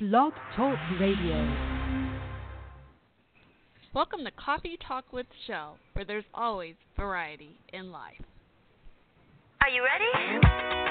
Blog Talk Radio. Welcome to Coffee Talk with Shell, where there's always variety in life. Are you ready?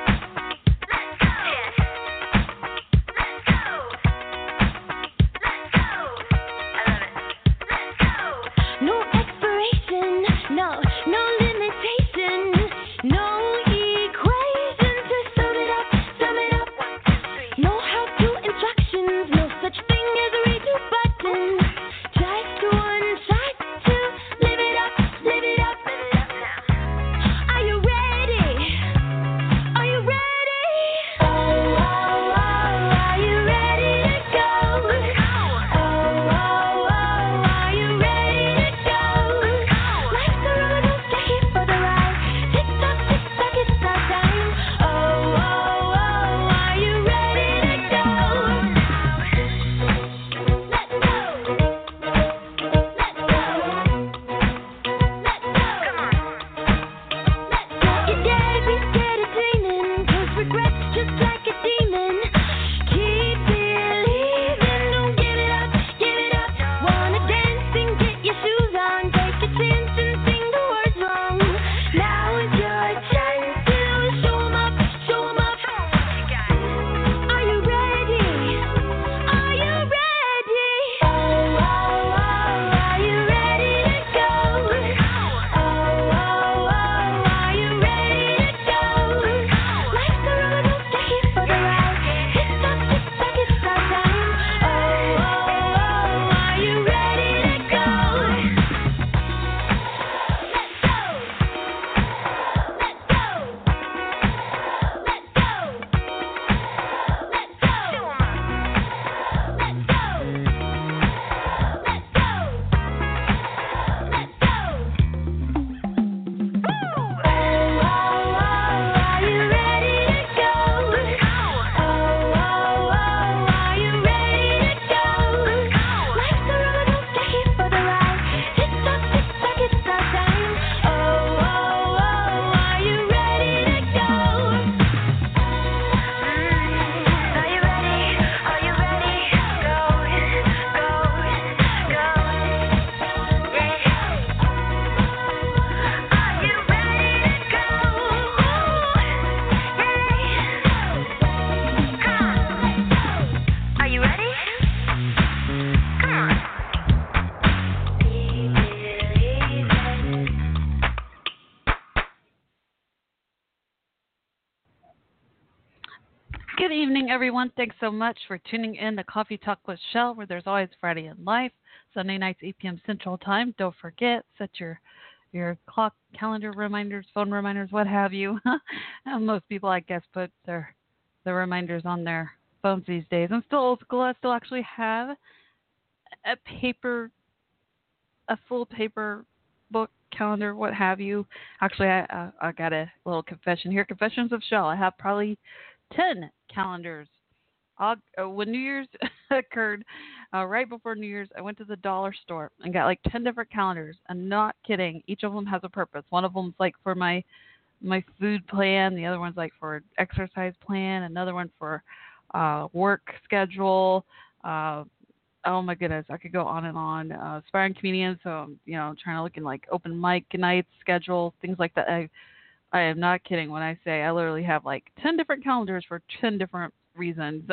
Everyone. Thanks so much for tuning in to Coffee Talk with Shell, where there's always Friday in life. Sunday nights, 8 p.m. Central Time. Don't forget, set your your clock, calendar reminders, phone reminders, what have you. Most people, I guess, put their the reminders on their phones these days. I'm still old school. I still actually have a paper, a full paper book, calendar, what have you. Actually, I uh, I got a little confession here. Confessions of Shell. I have probably 10 calendars. Uh, when New Year's occurred, uh, right before New Year's, I went to the dollar store and got like 10 different calendars. I'm not kidding. Each of them has a purpose. One of them's like for my my food plan. The other one's like for exercise plan. Another one for uh, work schedule. Uh, oh my goodness, I could go on and on. Uh, aspiring comedian, so I'm, you know, trying to look in like open mic nights, schedule, things like that. I, I am not kidding when I say I literally have like 10 different calendars for 10 different reasons.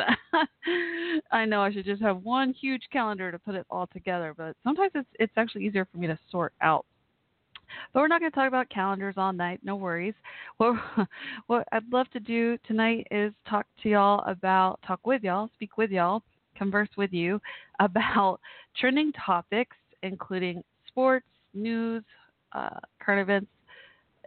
I know I should just have one huge calendar to put it all together, but sometimes it's it's actually easier for me to sort out. But we're not going to talk about calendars all night. No worries. What what I'd love to do tonight is talk to y'all about talk with y'all, speak with y'all, converse with you about trending topics, including sports, news, uh, current events,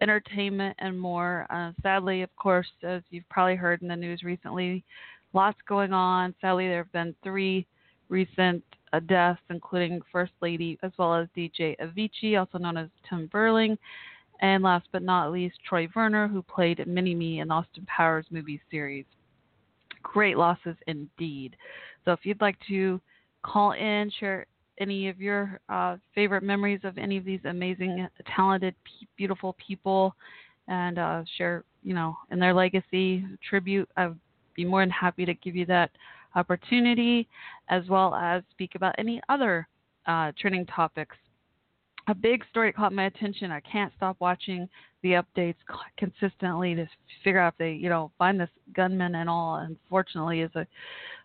entertainment, and more. Uh, sadly, of course, as you've probably heard in the news recently, lots going on. Sadly, there have been three recent uh, deaths, including First Lady as well as DJ Avicii, also known as Tim Bergling. And last but not least, Troy Verner, who played Mini Me in Austin Powers movie series. Great losses indeed. So if you'd like to call in, share any of your uh, favorite memories of any of these amazing, talented, beautiful people, and uh, share, you know, in their legacy tribute, I'd be more than happy to give you that opportunity, as well as speak about any other uh, trending topics. A big story caught my attention. I can't stop watching the updates consistently to figure out if they, you know, find this gunman and all. Unfortunately, is a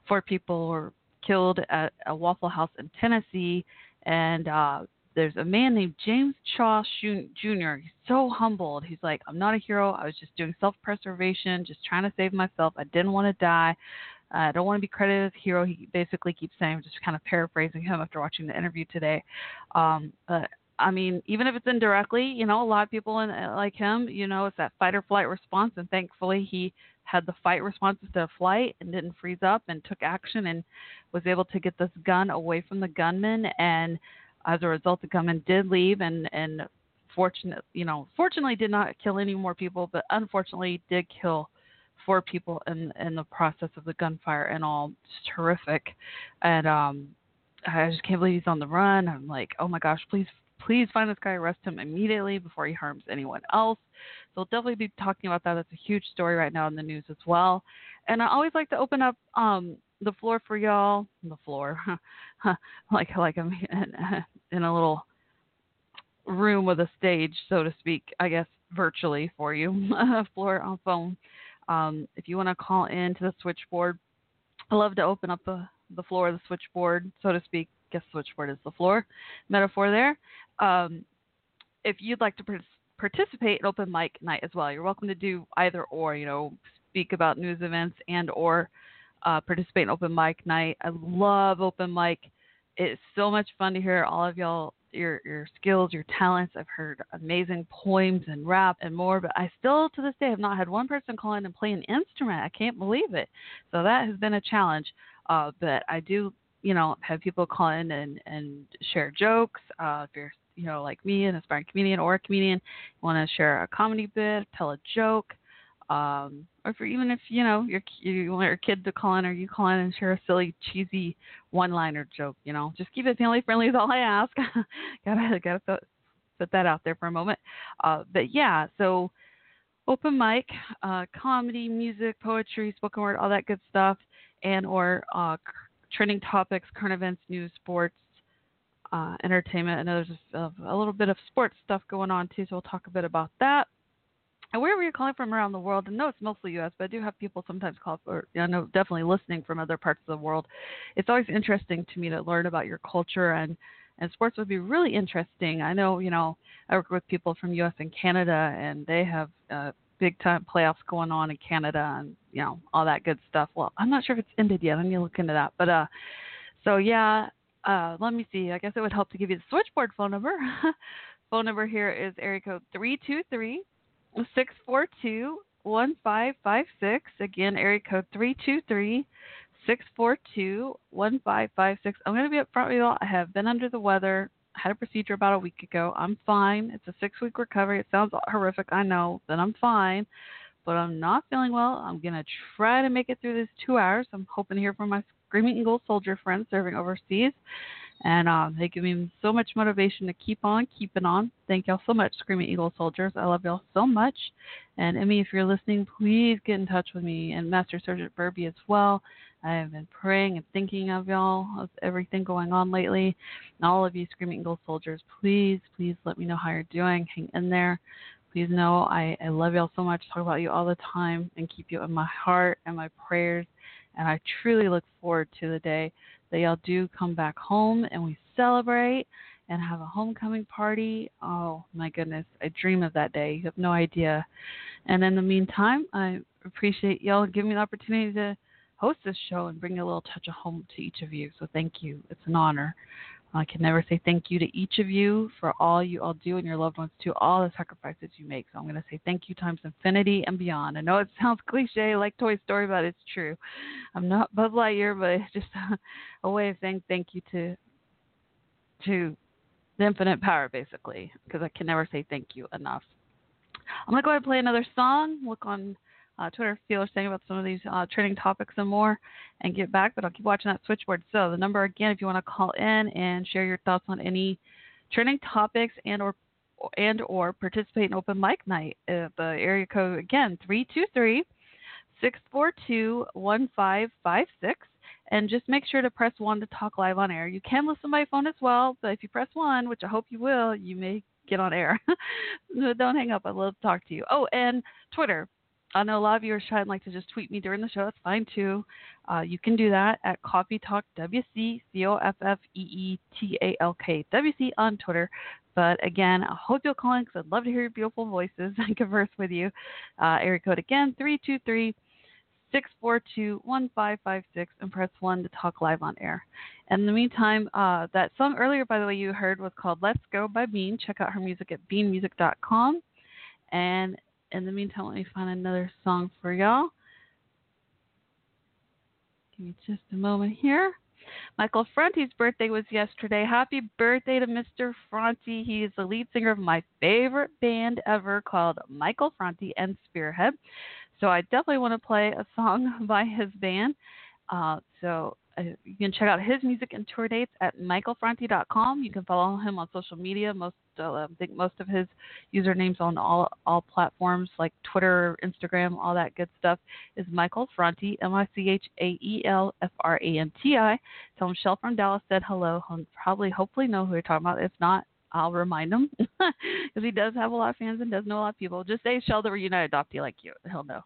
four people were killed at a Waffle House in Tennessee, and uh, there's a man named James Shaw Jr. He's so humbled. He's like, I'm not a hero. I was just doing self-preservation, just trying to save myself. I didn't want to die. I don't want to be credited as a hero. He basically keeps saying, just kind of paraphrasing him after watching the interview today. Um, but I mean, even if it's indirectly, you know, a lot of people in, like him, you know, it's that fight or flight response, and thankfully he had the fight response instead of flight and didn't freeze up and took action and was able to get this gun away from the gunman. And as a result, the gunman did leave and and fortunate, you know, fortunately did not kill any more people, but unfortunately did kill four people in in the process of the gunfire and all. It's horrific, and um, I just can't believe he's on the run. I'm like, oh my gosh, please please find this guy, arrest him immediately before he harms anyone else. So we'll definitely be talking about that. That's a huge story right now in the news as well. And I always like to open up um, the floor for y'all. The floor, like like I'm in, a little room with a stage, so to speak. I guess virtually for you, floor on phone. Um, if you want to call in to the switchboard, I love to open up the the floor of the switchboard, so to speak. Guess switchboard is the floor metaphor there. Um, if you'd like to participate in open mic night as well, you're welcome to do either or. You know, speak about news events and or uh, participate in open mic night. I love open mic. It's so much fun to hear all of y'all your your skills, your talents. I've heard amazing poems and rap and more, but I still to this day have not had one person call in and play an instrument. I can't believe it. So that has been a challenge. Uh, but I do, you know, have people call in and and share jokes. Uh, if you're you know like me, an aspiring comedian or a comedian, want to share a comedy bit, tell a joke. Um, or if even if you know you're, you want your kid to call in, or you call in and share a silly, cheesy one-liner joke, you know, just keep it family friendly is all I ask. gotta gotta put, put that out there for a moment. Uh, but yeah, so open mic, uh, comedy, music, poetry, spoken word, all that good stuff, and or uh, trending topics, current events, news, sports, uh, entertainment. I know there's a, a little bit of sports stuff going on too, so we'll talk a bit about that. And wherever you're calling from around the world, and no, it's mostly U.S., but I do have people sometimes call, or I know definitely listening from other parts of the world. It's always interesting to me to learn about your culture, and and sports would be really interesting. I know, you know, I work with people from U.S. and Canada, and they have uh, big time playoffs going on in Canada, and you know all that good stuff. Well, I'm not sure if it's ended yet. I need to look into that. But uh, so yeah, uh, let me see. I guess it would help to give you the switchboard phone number. phone number here is area code three two three. 642 1556. Again, area code 323 642 1556. I'm going to be up front with you all. I have been under the weather. I had a procedure about a week ago. I'm fine. It's a six week recovery. It sounds horrific, I know, but I'm fine. But I'm not feeling well. I'm going to try to make it through this two hours. I'm hoping to hear from my Screaming Eagle soldier friends serving overseas. And um, they give me so much motivation to keep on keeping on. Thank y'all so much, Screaming Eagle soldiers. I love y'all so much. And Emmy, if you're listening, please get in touch with me and Master Sergeant Burby as well. I have been praying and thinking of y'all, of everything going on lately. And all of you Screaming Eagle soldiers, please, please let me know how you're doing. Hang in there. Please know I, I love y'all so much. Talk about you all the time and keep you in my heart and my prayers. And I truly look forward to the day that y'all do come back home and we celebrate and have a homecoming party. Oh my goodness, I dream of that day. You have no idea. And in the meantime, I appreciate y'all giving me the opportunity to host this show and bring a little touch of home to each of you. So thank you. It's an honor. I can never say thank you to each of you for all you all do and your loved ones too, all the sacrifices you make. So I'm going to say thank you times infinity and beyond. I know it sounds cliche like Toy Story, but it's true. I'm not Buzz Lightyear, but it's just a, way of saying thank you to to the infinite power, basically, because I can never say thank you enough. I'm going to go ahead and play another song. Look on uh, Twitter, are saying about some of these uh, trending topics and more, and get back. But I'll keep watching that switchboard. So the number again, if you want to call in and share your thoughts on any trending topics and or and or participate in open mic night, uh, the area code again three two three six four two one five five six. and just make sure to press one to talk live on air. You can listen by phone as well, but if you press one, which I hope you will, you may get on air. No, Don't hang up. I'd love to talk to you. Oh, and Twitter. I know a lot of you are and like to just tweet me during the show. That's fine too. Uh, you can do that at Coffee Talk WC, C O F F E E T A L K WC on Twitter. But again, I hope you'll call in because I'd love to hear your beautiful voices and converse with you. Uh, area code again, 323 642 1556 and press 1 to talk live on air. And in the meantime, uh, that song earlier, by the way, you heard was called Let's Go by Bean. Check out her music at beanmusic.com. And in the meantime, let me find another song for y'all. Give me just a moment here. Michael Franti's birthday was yesterday. Happy birthday to Mr. Franti. He is the lead singer of my favorite band ever called Michael Franti and Spearhead. So I definitely want to play a song by his band. Uh, so you can check out his music and tour dates at michaelfranti.com. You can follow him on social media. Most uh, I think most of his usernames on all all platforms like Twitter, Instagram, all that good stuff is Michael Franti, M I C H A E L F R A N T I. Tell him Shell from Dallas said hello. He'll probably hopefully know who you're talking about. If not, I'll remind him because he does have a lot of fans and does know a lot of people. Just say Shell the reunited adoptee like you. He'll know.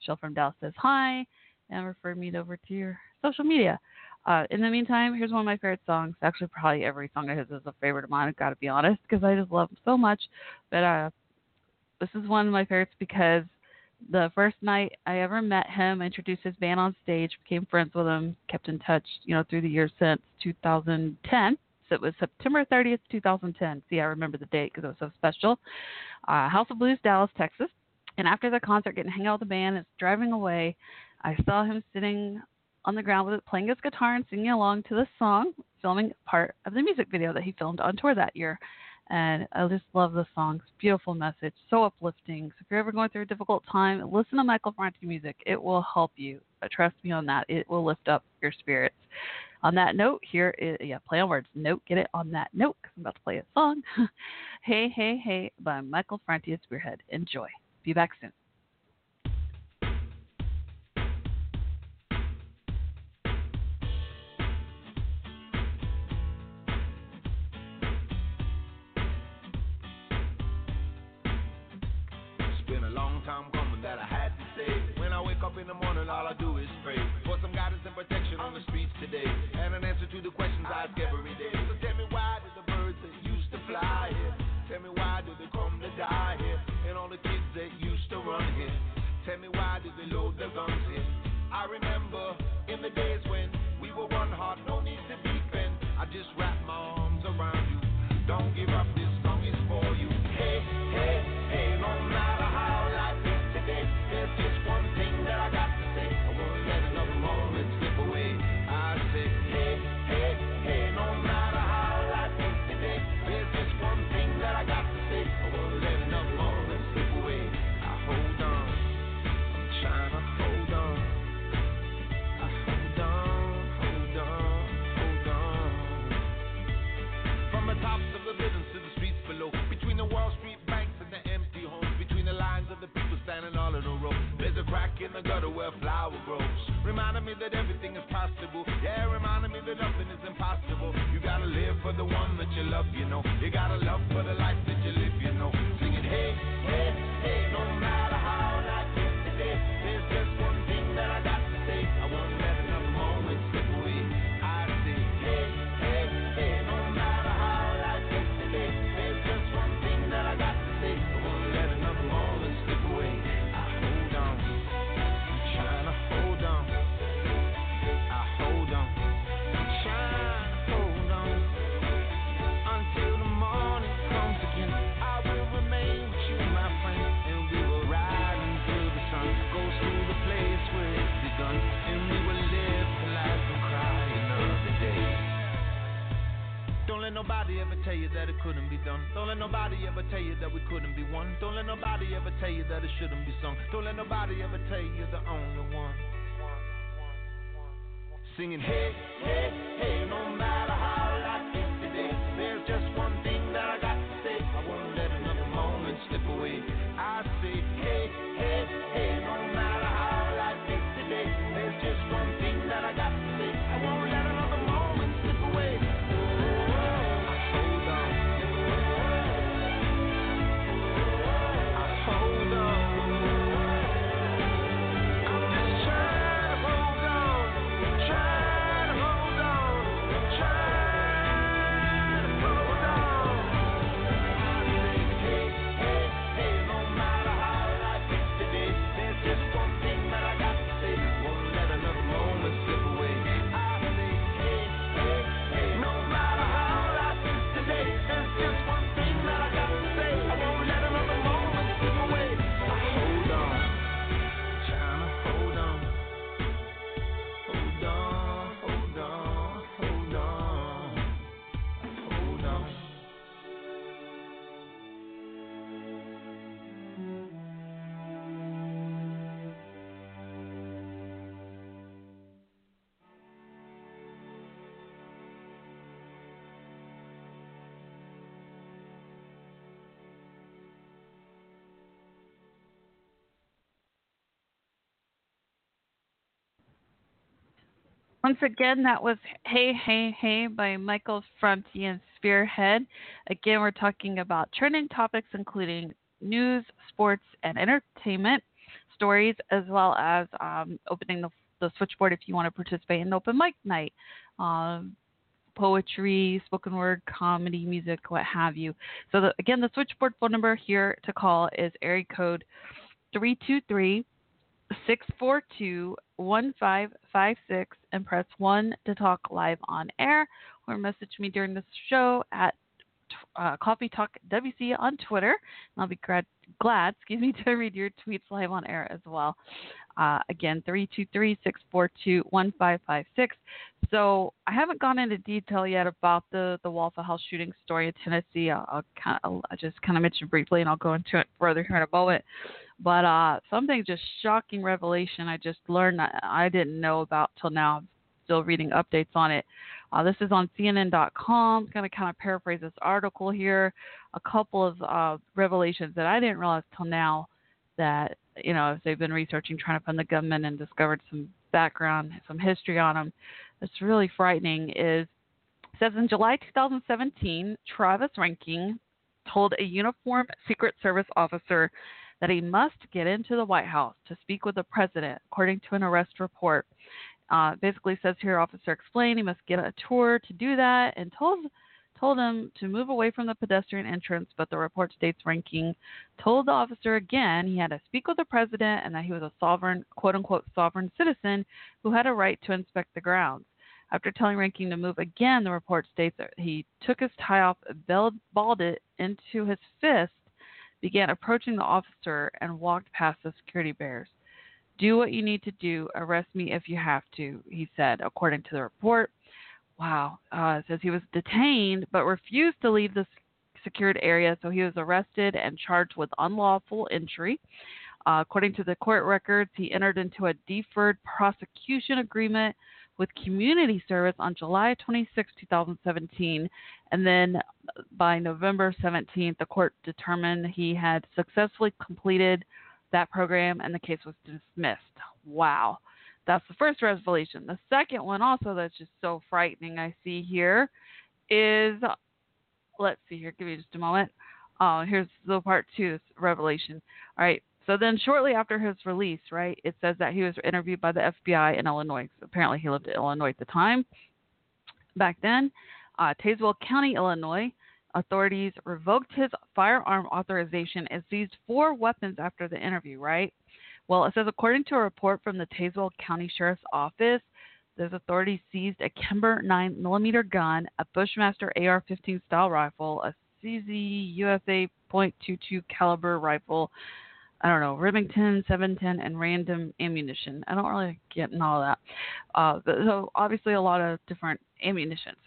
Shell from Dallas says hi and refer me over to your social media. Uh, in the meantime, here's one of my favorite songs. Actually, probably every song of his is a favorite of mine. I've got to be honest because I just love him so much. But uh, this is one of my favorites because the first night I ever met him, I introduced his band on stage, became friends with him, kept in touch, you know, through the years since 2010. So it was September 30th, 2010. See, I remember the date because it was so special. Uh, House of Blues, Dallas, Texas. And after the concert, getting to hang out with the band, it's driving away. I saw him sitting on the ground with it, playing his guitar and singing along to the song, filming part of the music video that he filmed on tour that year. And I just love the song. Beautiful message, so uplifting. So if you're ever going through a difficult time, listen to Michael Franti music. It will help you. Uh, Trust me on that. It will lift up your spirits. On that note, here is, yeah, play on words. Note, get it on that note because I'm about to play a song. hey, hey, hey by Michael Franti at Spearhead. Enjoy. Be back soon. All I do is pray for some guidance and protection on the streets today, and an answer to the questions I ask every day. So tell me why did the birds that used to fly here? Tell me why did they come to die here? And all the kids that used to run here. Tell me why did they load their guns here? I remember in the days in the gutter where flower grows. Reminding me that everything is possible. Yeah, reminding me that nothing is impossible. You gotta live for the one that you love, you know. You gotta love for the life that you live, nobody ever tell you that it couldn't be done. Don't let nobody ever tell you that we couldn't be one. Don't let nobody ever tell you that it shouldn't be sung. Don't let nobody ever tell you the only one. Singing, hey, hey, hey, no Once again, that was Hey, Hey, Hey by Michael Franti and Spearhead. Again, we're talking about trending topics including news, sports, and entertainment stories, as well as um, opening the, the switchboard if you want to participate in open mic night. Um, poetry, spoken word, comedy, music, what have you. So, the, again, the switchboard phone number here to call is area code 323 642 1556 and press 1 to talk live on air or message me during this show at uh, Coffee Talk WC on Twitter. And I'll be glad, glad excuse me, to read your tweets live on air as well. Uh, again, 323 642 1556. So I haven't gone into detail yet about the, the Waffle House shooting story in Tennessee. I'll, I'll, kind of, I'll just kind of mention briefly and I'll go into it further here in a moment. But uh, something just shocking revelation I just learned that I didn't know about till now. I'm still reading updates on it. Uh, this is on CNN.com. I'm going to kind of paraphrase this article here. A couple of uh, revelations that I didn't realize till now that, you know, they've been researching, trying to find the gunman and discovered some background, some history on him. It's really frightening. Is says in July 2017, Travis Reinking told a uniformed Secret Service officer that he must get into the White House to speak with the president, according to an arrest report. Uh, basically says here, officer explained he must get a tour to do that, and told told him to move away from the pedestrian entrance. But the report states Reinking told the officer again he had to speak with the president and that he was a sovereign, quote unquote, sovereign citizen who had a right to inspect the grounds. After telling Reinking to move again, the report states that he took his tie off, balled, balled it into his fist, began approaching the officer, and walked past the security bears. Do what you need to do. Arrest me if you have to, he said, according to the report. Wow. Uh, says he was detained but refused to leave the secured area, so he was arrested and charged with unlawful entry. Uh, according to the court records, he entered into a deferred prosecution agreement with community service on July 26, 2017. And then by November 17th, the court determined he had successfully completed that program and the case was dismissed. Wow. That's the first revelation. The second one, also, that's just so frightening, I see here, is let's see here, give me just a moment. Uh, here's the part two, revelation. All right. So then, shortly after his release, right, it says that he was interviewed by the FBI in Illinois. Apparently, he lived in Illinois at the time. Back then, uh, Tazewell County, Illinois, authorities revoked his firearm authorization and seized four weapons after the interview, right? Well, it says according to a report from the Tazewell County Sheriff's Office, those authorities seized a Kemper 9 millimeter gun, a Bushmaster AR-15 style rifle, a CZ USA .22 caliber rifle, I don't know, Remington 710, and random ammunition. I don't really get in all that. Uh, but- so obviously a lot of different ammunitions,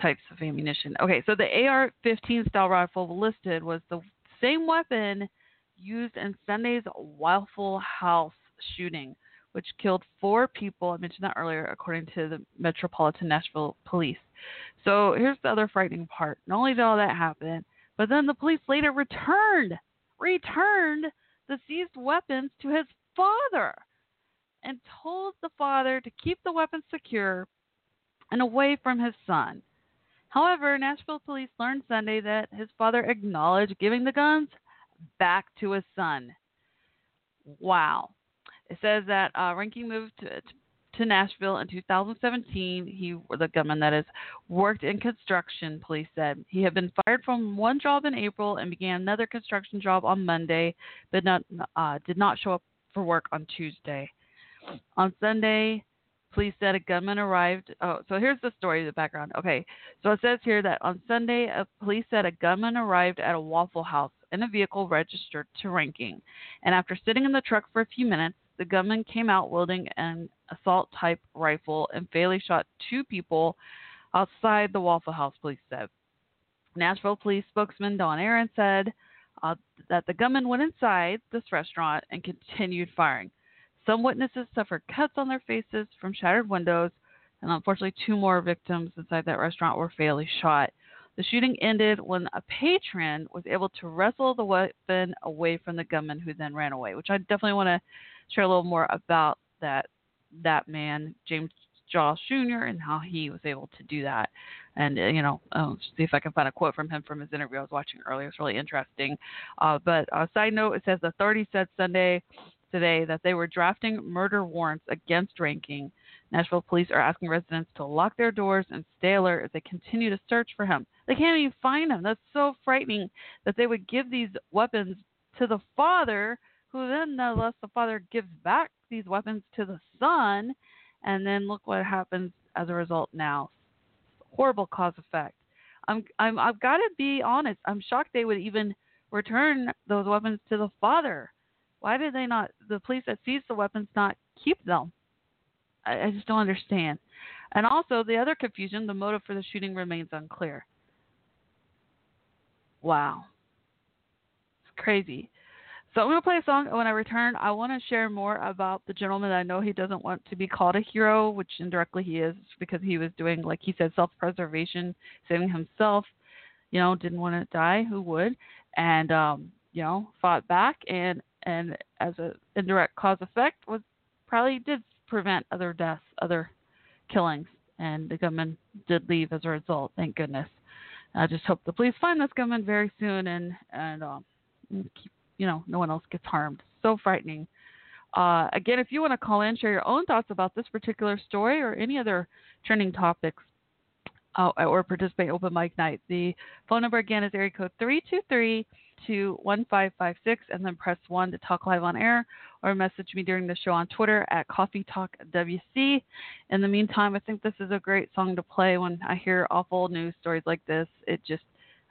types of ammunition. Okay, so the AR-15 style rifle listed was the same weapon used in Sunday's Waffle House shooting, which killed four people. I mentioned that earlier, according to the Metropolitan Nashville Police. So here's the other frightening part. Not only did all that happen, but then the police later returned, returned the seized weapons to his father and told the father to keep the weapons secure and away from his son. However, Nashville police learned Sunday that his father acknowledged giving the guns back to his son. Wow. It says that uh, moved to, to Nashville in 2017. He, was the gunman that is, worked in construction, police said. He had been fired from one job in April and began another construction job on Monday, but not, uh, did not show up for work on Tuesday. On Sunday, police said a gunman arrived. Oh, so here's the story, the background. Okay, so it says here that on Sunday, a police said a gunman arrived at a Waffle House in a vehicle registered to Reinking, and after sitting in the truck for a few minutes, the gunman came out wielding an assault type rifle and fatally shot two people outside the Waffle House, police said. Nashville police spokesman Don Aaron said uh, that the gunman went inside this restaurant and continued firing. Some witnesses suffered cuts on their faces from shattered windows, and unfortunately, two more victims inside that restaurant were fatally shot. The shooting ended when a patron was able to wrestle the weapon away from the gunman, who then ran away. Which I definitely want to share a little more about that that man, James Shaw Jr. and how he was able to do that. And uh, you know, I'll see if I can find a quote from him from his interview I was watching earlier. It's really interesting. Uh, but uh, side note, it says the authorities said Sunday today that they were drafting murder warrants against Reinking. Nashville police are asking residents to lock their doors and stay alert as they continue to search for him. They can't even find him. That's so frightening that they would give these weapons to the father, who then, nonetheless, the father gives back these weapons to the son, and then look what happens as a result now. Horrible cause effect. I'm, I'm, I've got to be honest. I'm shocked they would even return those weapons to the father. Why did they not? The police that seized the weapons not keep them? I, I just don't understand. And also, the other confusion: the motive for the shooting remains unclear. Wow, it's crazy. So I'm going to play a song. and When I return, I want to share more about the gentleman I know he doesn't want to be called a hero, which indirectly he is because he was doing, like he said, self-preservation, saving himself. You know, didn't want to die. Who would? And um, you know, fought back, and and as a indirect cause effect was probably did prevent other deaths, other killings, and the gunman did leave as a result. Thank goodness. I just hope the police find this gunman very soon and and um, keep you know, no one else gets harmed. So frightening. Uh, again, if you want to call in, share your own thoughts about this particular story or any other trending topics, uh, or participate open mic night, the phone number again is area code three two three two one five five six, and then press one to talk live on air, or message me during the show on Twitter at Coffee Talk WC. In the meantime, I think this is a great song to play when I hear awful news stories like this. It just,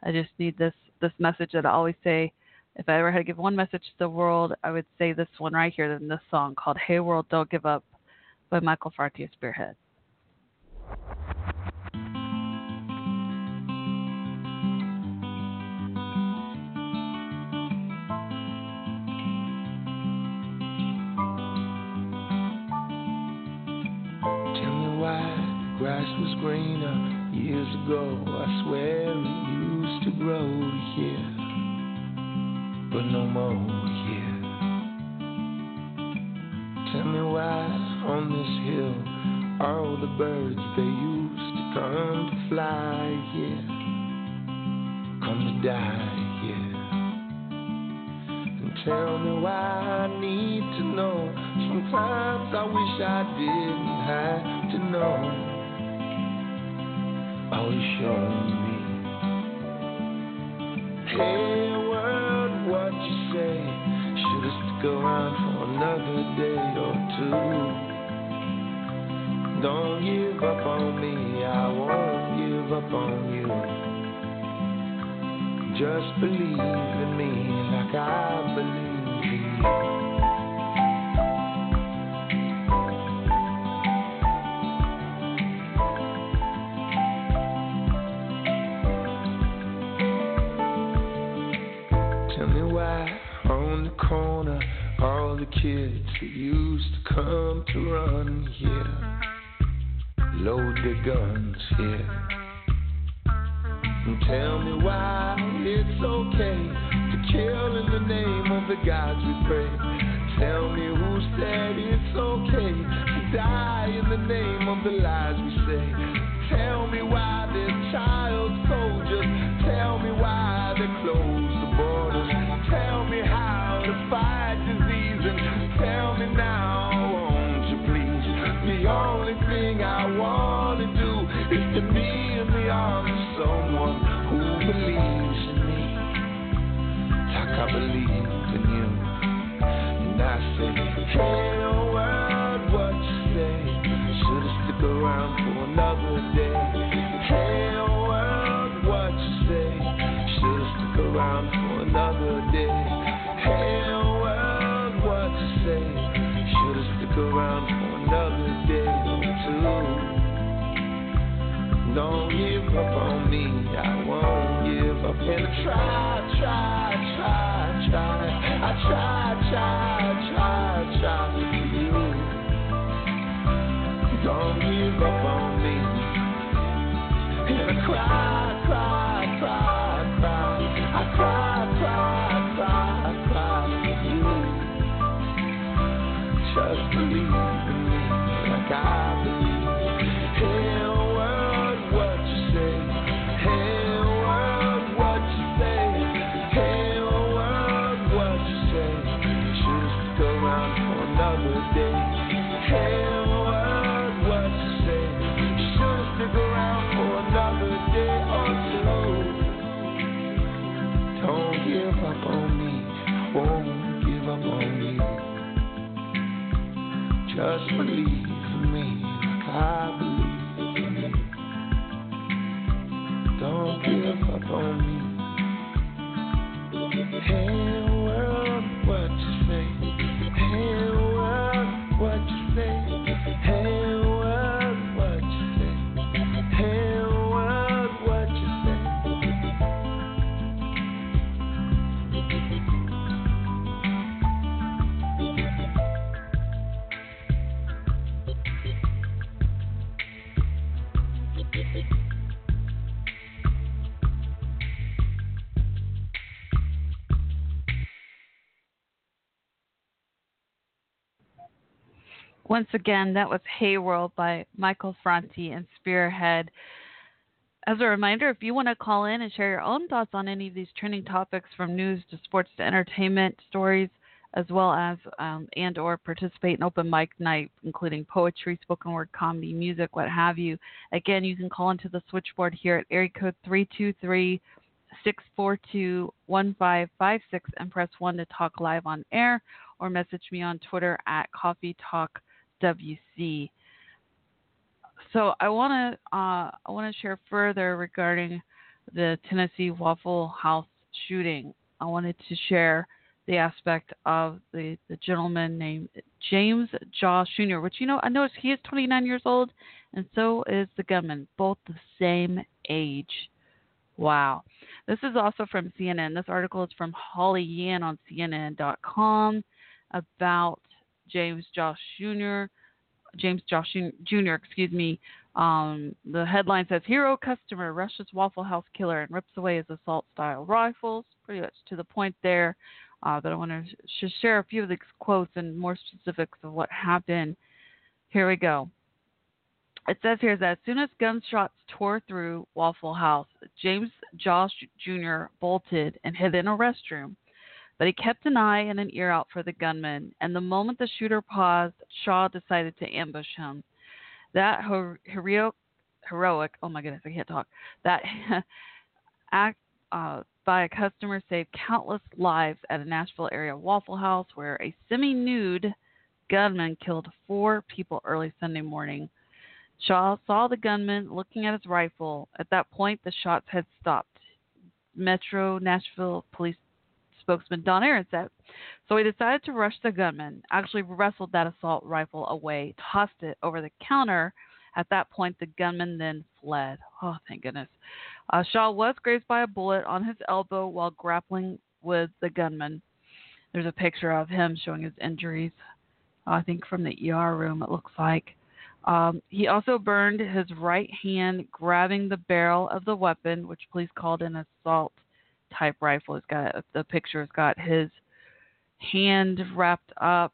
I just need this this message that I always say if I ever had to give one message to the world, I would say this one right here in this song called Hey World, Don't Give Up by Michael Franti of Spearhead. Tell me why grass was greener years ago. I swear it used to grow here, but no more here. Tell me why on this hill all the birds they used to come to fly here, come to die here. And tell me why I need to know. Sometimes I wish I didn't have to know. You show me. Hey say? Should've stuck around for another day or two. Don't give up on me, I won't give up on you. Just believe in me like I believe in you. Kids that used to come to run here load their guns here. And tell me why it's okay to kill in the name of the gods we pray. Tell me who said it's okay to die in the name of the lies try, try, try, try. I try, try, on me. Hey Once again, that was Hey World by Michael Franti and Spearhead. As a reminder, if you want to call in and share your own thoughts on any of these trending topics from news to sports to entertainment stories, as well as um, and or participate in open mic night, including poetry, spoken word comedy, music, what have you. Again, you can call into the switchboard here at area code 323 642 1556 and press 1 to talk live on air or message me on Twitter at Coffee Talk WC. So I want to uh, I want to share further regarding the Tennessee Waffle House shooting. I wanted to share the aspect of the, the gentleman named James Shaw Jr., which you know I noticed he is 29 years old, and so is the gunman, both the same age. Wow. This is also from CNN. This article is from Holly Yan on CNN.com about James Shaw Jr. James Shaw Jr. Excuse me. Um, the headline says Hero customer rushes Waffle House killer and rips away his assault style rifles. Pretty much to the point there. Uh, but I want to sh- share a few of the quotes and more specifics of what happened. Here we go. It says here that as soon as gunshots tore through Waffle House, James Shaw Jr. bolted and hid in a restroom. But he kept an eye and an ear out for the gunman, and the moment the shooter paused, Shaw decided to ambush him. That her- heroic, heroic, oh my goodness, I can't talk. That act uh, by a customer saved countless lives at a Nashville area Waffle House, where a semi-nude gunman killed four people early Sunday morning. Shaw saw the gunman looking at his rifle. At that point, the shots had stopped. Metro Nashville Police spokesman Don Aaron said. So he decided to rush the gunman, actually wrestled that assault rifle away, tossed it over the counter. At that point, the gunman then fled. Oh, thank goodness. Uh, Shaw was grazed by a bullet on his elbow while grappling with the gunman. There's a picture of him showing his injuries. I think from the ER room, it looks like. Um, he also burned his right hand grabbing the barrel of the weapon, which police called an assault type rifle. It's got the picture. It's got his hand wrapped up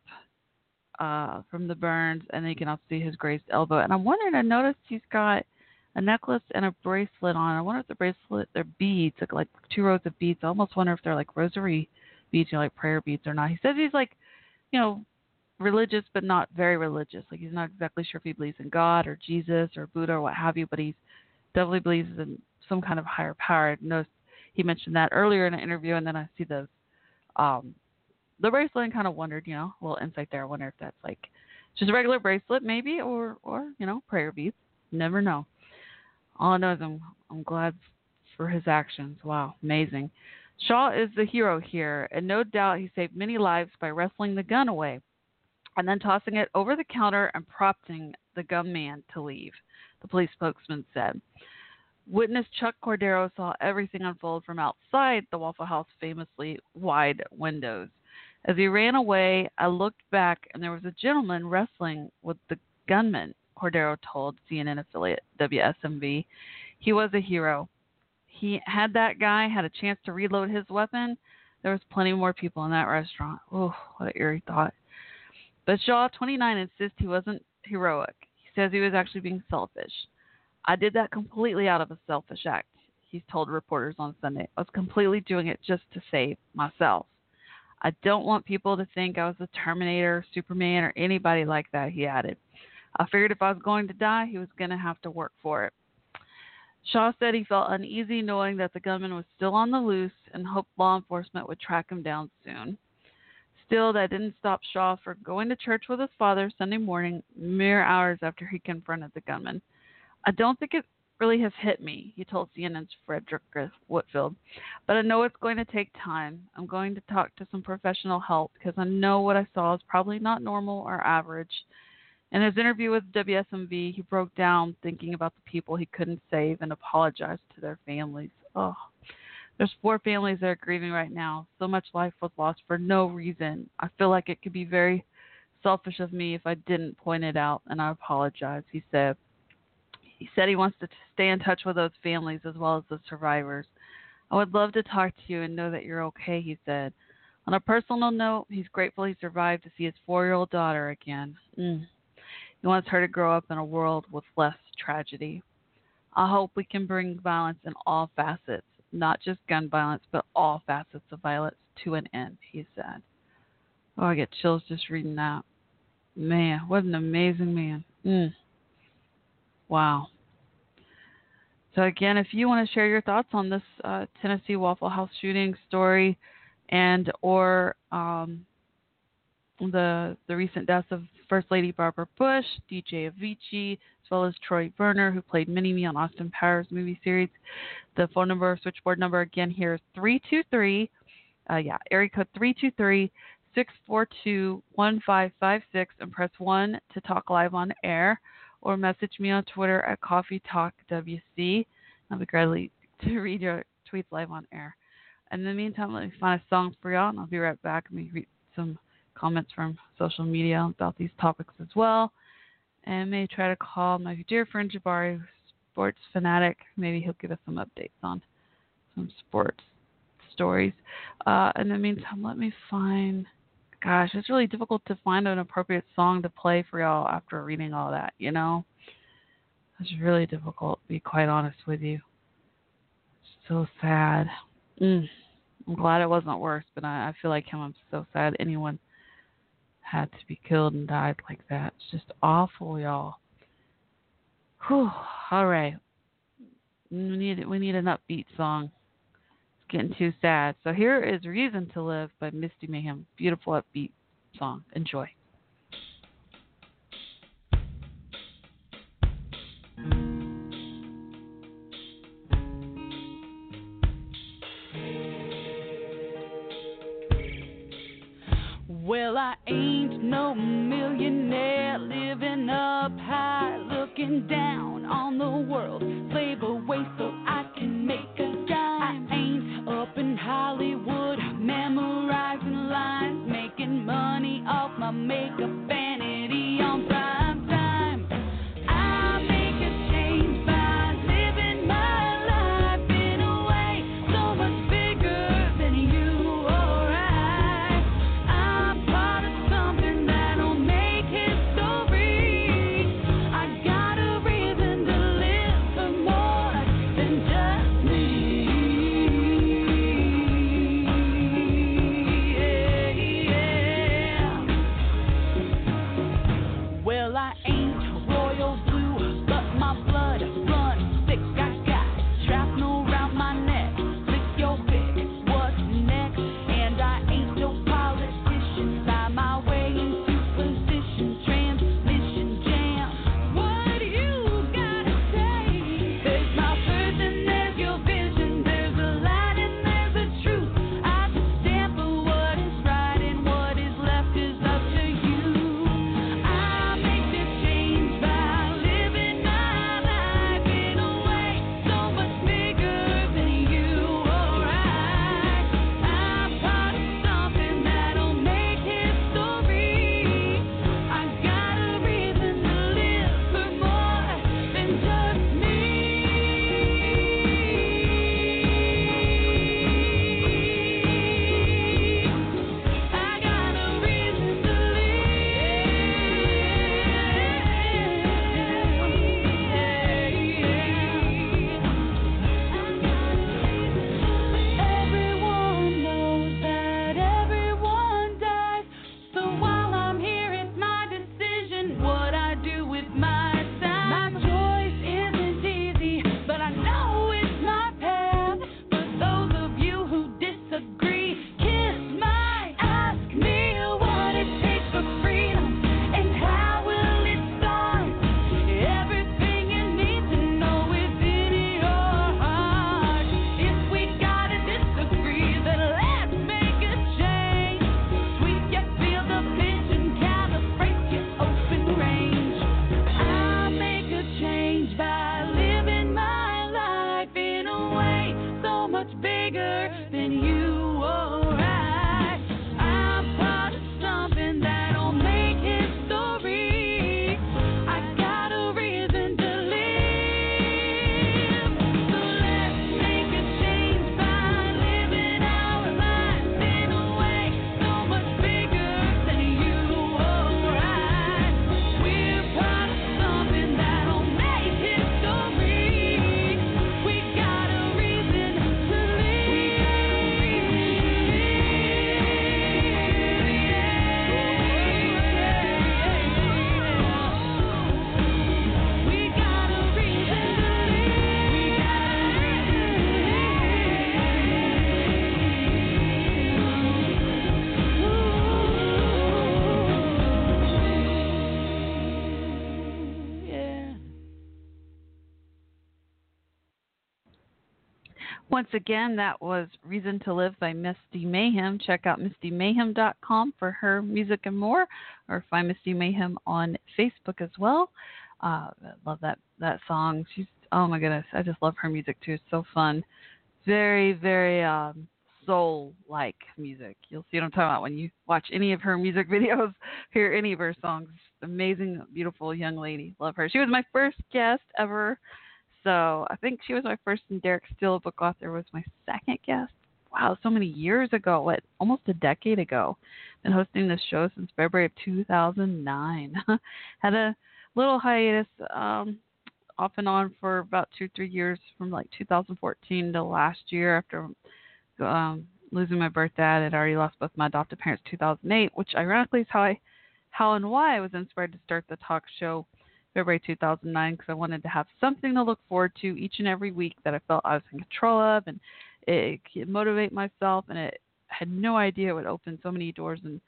uh, from the burns, and then you can also see his grazed elbow. And I'm wondering, I noticed he's got a necklace and a bracelet on. I wonder if the bracelet they're beads, like, like two rows of beads. I almost wonder if they're like rosary beads, you know, like prayer beads or not. He says he's like, you know, religious but not very religious. Like he's not exactly sure if he believes in God or Jesus or Buddha or what have you, but he's definitely believes in some kind of higher power. I noticed he mentioned that earlier in an interview, and then I see the um, the bracelet and kind of wondered, you know, a little insight there. I wonder if that's like just a regular bracelet, maybe, or or you know, prayer beads. Never know. All I know is I'm I'm glad for his actions. Wow, amazing. Shaw is the hero here, and no doubt he saved many lives by wrestling the gun away and then tossing it over the counter and prompting the gunman to leave, the police spokesman said. Witness Chuck Cordero saw everything unfold from outside the Waffle House famously wide windows. As he ran away, I looked back and there was a gentleman wrestling with the gunman, Cordero told CNN affiliate WSMV. He was a hero. He had that guy had a chance to reload his weapon. There was plenty more people in that restaurant. Oh, what an eerie thought. But Shaw, 29, insists he wasn't heroic. He says he was actually being selfish. I did that completely out of a selfish act, he's told reporters on Sunday. I was completely doing it just to save myself. I don't want people to think I was the Terminator, Superman, or anybody like that, he added. I figured if I was going to die, he was going to have to work for it. Shaw said he felt uneasy knowing that the gunman was still on the loose and hoped law enforcement would track him down soon. Still, that didn't stop Shaw from going to church with his father Sunday morning, mere hours after he confronted the gunman. I don't think it really has hit me, he told CNN's Fredricka Whitfield, but I know it's going to take time. I'm going to talk to some professional help because I know what I saw is probably not normal or average. In his interview with WSMV, he broke down thinking about the people he couldn't save and apologized to their families. Oh, there's four families that are grieving right now. So much life was lost for no reason. I feel like it could be very selfish of me if I didn't point it out, and I apologize, he said. He said he wants to stay in touch with those families as well as the survivors. I would love to talk to you and know that you're okay, he said. On a personal note, he's grateful he survived to see his four year old daughter again. Mm. He wants her to grow up in a world with less tragedy. I hope we can bring violence in all facets, not just gun violence, but all facets of violence to an end, he said. Oh, I get chills just reading that. Man, what an amazing man. Mm. Wow. So again, if you want to share your thoughts on this uh, Tennessee Waffle House shooting story, and or um, the the recent deaths of First Lady Barbara Bush, DJ Avicii, as well as Troy Verner, who played Mini Me on Austin Powers movie series. The phone number, switchboard number again here is three two three, uh, yeah, area code three two three six four two one five five six, and press one to talk live on air or message me on Twitter at Coffee Talk WC. I'll be gladly to read your tweets live on air. In the meantime, let me find a song for y'all, and I'll be right back. Let me read some comments from social media about these topics as well. And may try to call my dear friend Jabari, sports fanatic. Maybe he'll give us some updates on some sports stories. Uh, in the meantime, let me find gosh, it's really difficult to find an appropriate song to play for y'all after reading all that, you know? It's really difficult, to be quite honest with you. So sad. Mm. I'm glad it wasn't worse, but I, I feel like him. I'm so sad anyone had to be killed and died like that. It's just awful, y'all. Whew. All right. We need we need an upbeat song getting too sad. So here is Reason to Live by Misty Mayhem. Beautiful upbeat song. Enjoy. Well, I ain't no millionaire living up high, looking down on the world. Slave away so I can make a up in Hollywood memorizing lines, making money off my makeup vanity on time. Once again, that was Reason to Live by Misty Mayhem. Check out mistymayhem.com for her music and more, or find Misty Mayhem on Facebook as well. Uh, I love that, that song. She's, oh my goodness, I just love her music too. It's so fun. Very, very um, soul like music. You'll see what I'm talking about when you watch any of her music videos, hear any of her songs. Amazing, beautiful young lady. Love her. She was my first guest ever. So I think she was my first, and Derek Steele, book author, was my second guest. Wow, so many years ago, what, almost a decade ago. Been hosting this show since February of 2009. Had a little hiatus um, off and on for about two, three years from like 2014 to last year after um, losing my birth dad. I'd already lost both my adoptive parents 2008, which ironically is how I, how and why I was inspired to start the talk show February 2009 because I wanted to have something to look forward to each and every week that I felt I was in control of and it could motivate myself and it had no idea it would open so many doors and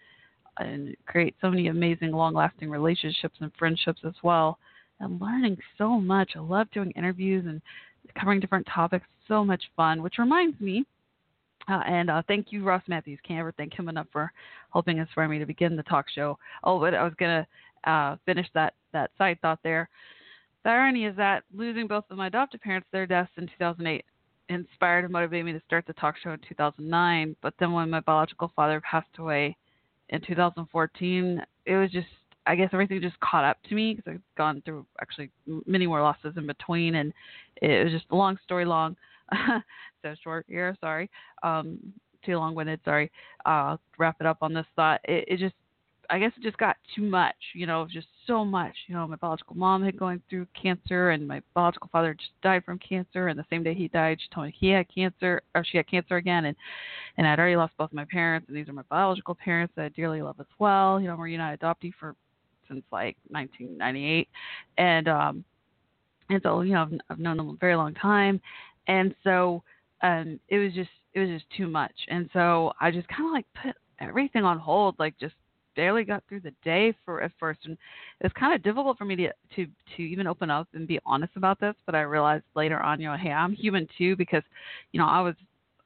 and create so many amazing long lasting relationships and friendships as well and learning so much. I love doing interviews and covering different topics. So much fun, which reminds me uh, and uh, thank you, Ross Mathews. Can't ever thank him enough for helping inspire me to begin the talk show. Oh, but I was gonna uh, finish that that side thought there. The irony is that losing both of my adoptive parents their deaths in 2008 inspired and motivated me to start the talk show in 2009. But then when my biological father passed away in 2014, it was just I guess everything just caught up to me because I've gone through actually many more losses in between, and it was just a long story long. so short here, sorry. Um, too long winded, sorry. Uh, wrap it up on this thought. It, it just I guess it just got too much, you know, just so much. You know, my biological mom had going through cancer, and my biological father just died from cancer. And the same day he died, she told me he had cancer, or she had cancer again, and and I'd already lost both my parents, and these are my biological parents that I dearly love as well. You know, we're United adoptee for since like 1998, and um, and so you know I've, I've known them a very long time, and so um, it was just it was just too much, and so I just kind of like put everything on hold, like just barely got through the day for at first, and it's kind of difficult for me to to to even open up and be honest about this. But I realized later on, you know, hey, I'm human too because, you know, I was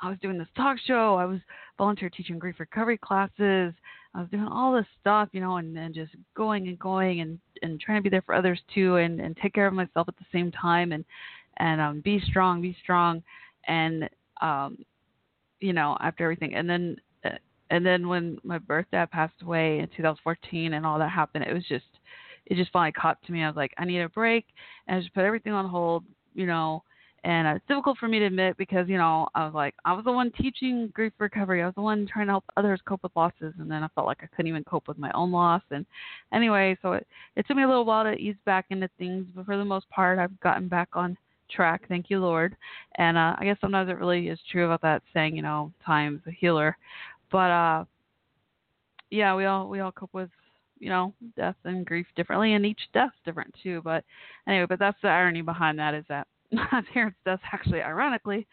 I was doing this talk show, I was volunteer teaching grief recovery classes, I was doing all this stuff, you know, and and just going and going and and trying to be there for others too, and and take care of myself at the same time, and and um, be strong, be strong, and um, you know, after everything, and then and then when my birth dad passed away in 2014 and all that happened, it was just it just finally caught to me. I was like, I need a break, and I just put everything on hold, you know. And it's difficult for me to admit because you know I was like I was the one teaching grief recovery. I was the one trying to help others cope with losses, and then I felt like I couldn't even cope with my own loss. And anyway, so it it took me a little while to ease back into things, but for the most part, I've gotten back on track. Thank you, Lord. And uh, I guess sometimes it really is true about that saying, you know, time's a healer. But uh, yeah, we all we all cope with you know death and grief differently, and each death's different too. But anyway, but that's the irony behind that is that my parents' deaths actually, ironically,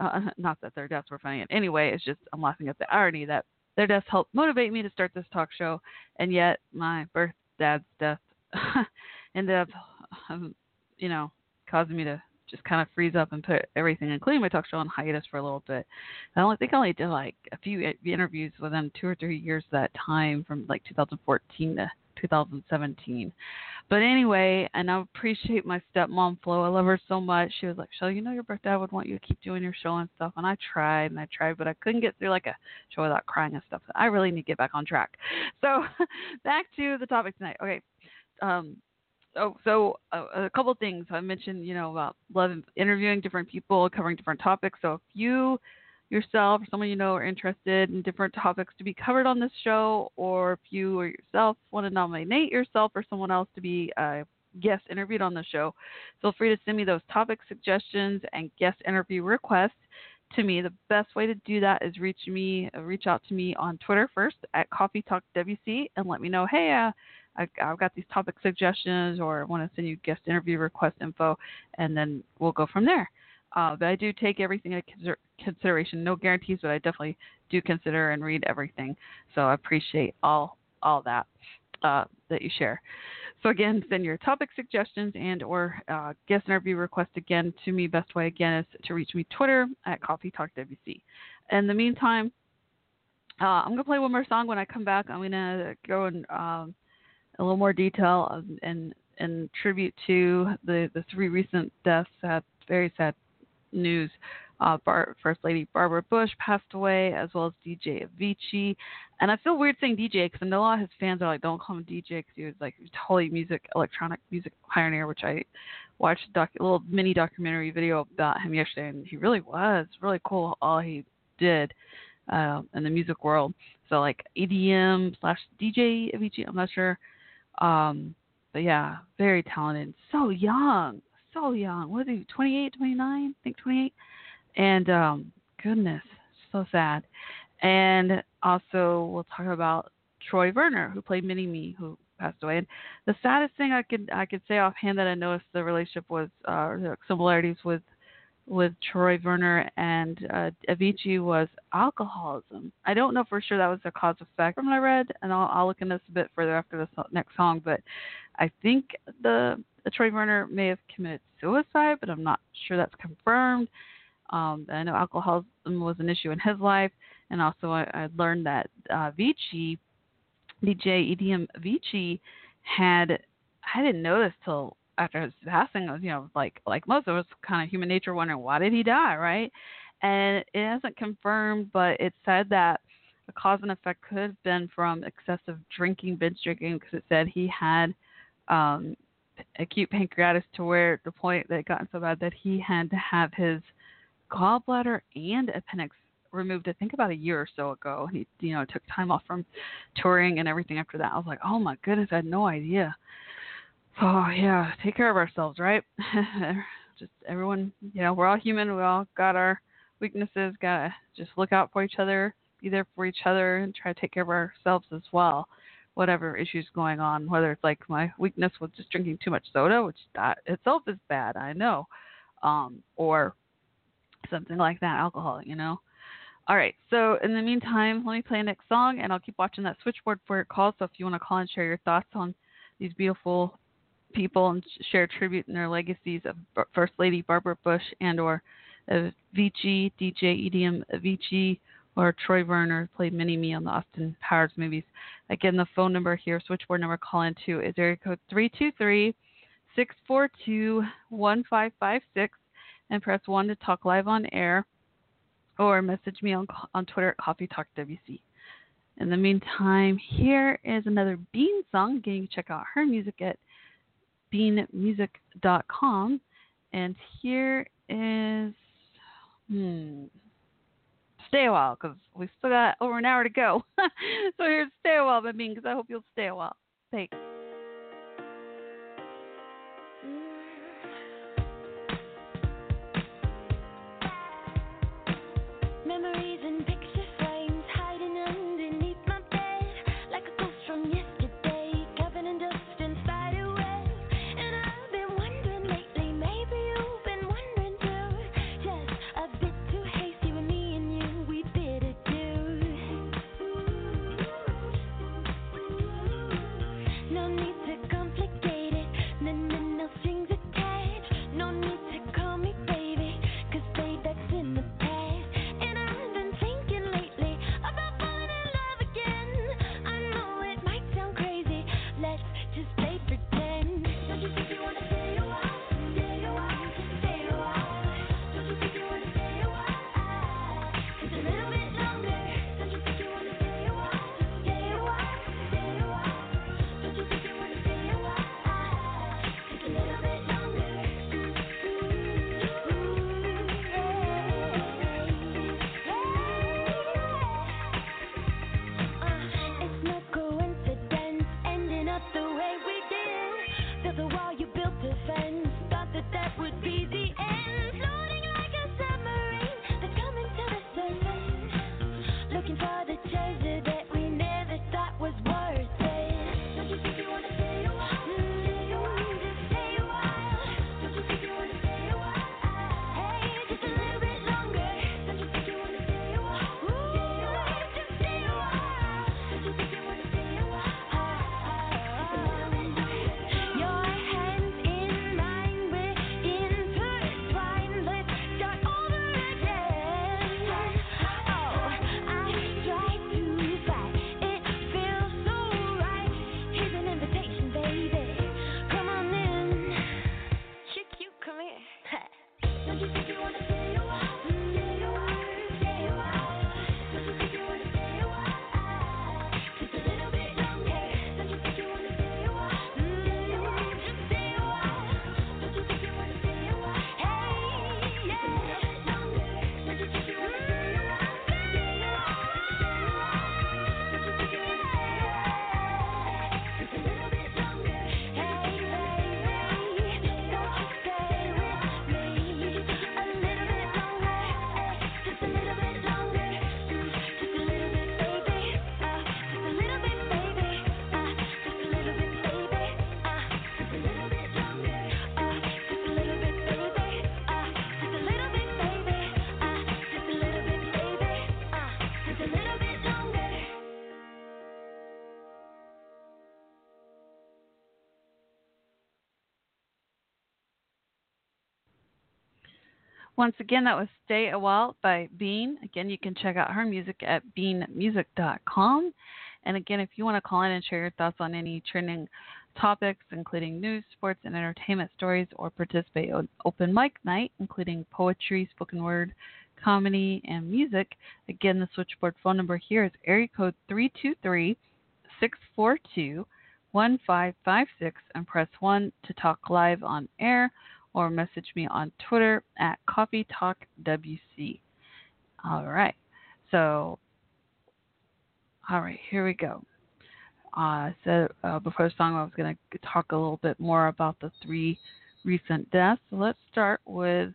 uh, not that their deaths were funny in any way. It's just I'm laughing at the irony that their deaths helped motivate me to start this talk show, and yet my birth dad's death ended up, um, you know, causing me to just kind of freeze up and put everything, including my talk show, on hiatus for a little bit. I only think I only did like a few interviews within two or three years of that time, from like 2014 to 2017. But anyway, and I appreciate my stepmom Flo. I love her so much. She was like, "Shell, you know your birthday would want you to keep doing your show and stuff." And I tried and I tried, but I couldn't get through like a show without crying and stuff. I really need to get back on track. So back to the topic tonight. Okay. Um, oh, so uh, a couple of things I mentioned, you know, about love interviewing different people, covering different topics. So if you yourself or someone you know are interested in different topics to be covered on this show, or if you or yourself want to nominate yourself or someone else to be a guest interviewed on the show, feel free to send me those topic suggestions and guest interview requests to me. The best way to do that is reach me, reach out to me on Twitter first at Coffee Talk WC and let me know, hey, uh, I, I've got these topic suggestions or I want to send you guest interview request info, and then we'll go from there. Uh, but I do take everything into consider- consideration. No guarantees, but I definitely do consider and read everything. So I appreciate all all that uh, that you share. So again, send your topic suggestions and or uh, guest interview request again to me. Best way again is to reach me Twitter at Coffee Talk WC. In the meantime, uh, I'm gonna play one more song. When I come back, I'm gonna go and um, a little more detail and and, tribute to the the three recent deaths. Very sad news. Uh, Bar- First Lady Barbara Bush passed away, as well as DJ Avicii. And I feel weird saying DJ because I know a lot of his fans are like, "Don't call him DJ," because he was like totally music, electronic music pioneer, which I watched a, doc- a little mini documentary video about him yesterday, and he really was really cool. All he did uh, in the music world. So like EDM slash DJ Avicii, I'm not sure. Um, but yeah, very talented. So young, so young. What is he? 28, 29? I think 28. And um, goodness, so sad. And also, we'll talk about Troy Verner, who played Mini Me, who passed away. And the saddest thing I could I could say offhand that I noticed the relationship was uh, similarities with with Troy Verner and uh, Avicii was alcoholism. I don't know for sure that was a cause effect from what I read, and I'll, I'll look into this a bit further after this next song. But I think the, the Troy Verner may have committed suicide, but I'm not sure that's confirmed. Um, I know alcoholism was an issue in his life, and also I, I learned that uh, Avicii, DJ EDM Avicii, had I didn't notice till after his passing. You know, like like most of us, kind of human nature, wondering why did he die, right? And it hasn't confirmed, but it said that the cause and effect could have been from excessive drinking, binge drinking, because it said he had um, acute pancreatitis to where the point that it gotten so bad that he had to have his gallbladder and appendix removed. I think about a year or so ago. He, you know, took time off from touring and everything after that. I was like, oh my goodness, I had no idea. Oh yeah, take care of ourselves, right? just everyone, you know, we're all human. We all got our weaknesses. Gotta just look out for each other, be there for each other, and try to take care of ourselves as well. Whatever issues going on, whether it's like my weakness with just drinking too much soda, which that itself is bad, I know, um, or something like that, alcohol, you know. All right. So in the meantime, let me play the next song, and I'll keep watching that switchboard for your calls. So if you want to call and share your thoughts on these beautiful people and share tribute in their legacies of First Lady Barbara Bush and or Avicii, DJ EDM Avicii, or Troy Verner played Mini Me on the Austin Powers movies. Again, the phone number here, switchboard number call in to is area code 323 642 1556 and press 1 to talk live on air or message me on, on Twitter at Coffee Talk WC. In the meantime, here is another Bean song. Again, you can check out her music at beanmusic.com. And here is, hmm, Stay a While, because we still got over an hour to go. so here's Stay a While by Bean, because I hope you'll stay a while. Thanks. that would be Once again, that was Stay a While by Bean. Again, you can check out her music at beanmusic.com. And again, if you want to call in and share your thoughts on any trending topics, including news, sports, and entertainment stories, or participate in open mic night, including poetry, spoken word, comedy, and music, again, the switchboard phone number here is area code 323 642 1556 and press 1 to talk live on air or message me on Twitter at Coffee Talk WC. All right. So, all right, here we go. Uh, said uh, before the song I was going to talk a little bit more about the three recent deaths. So let's start with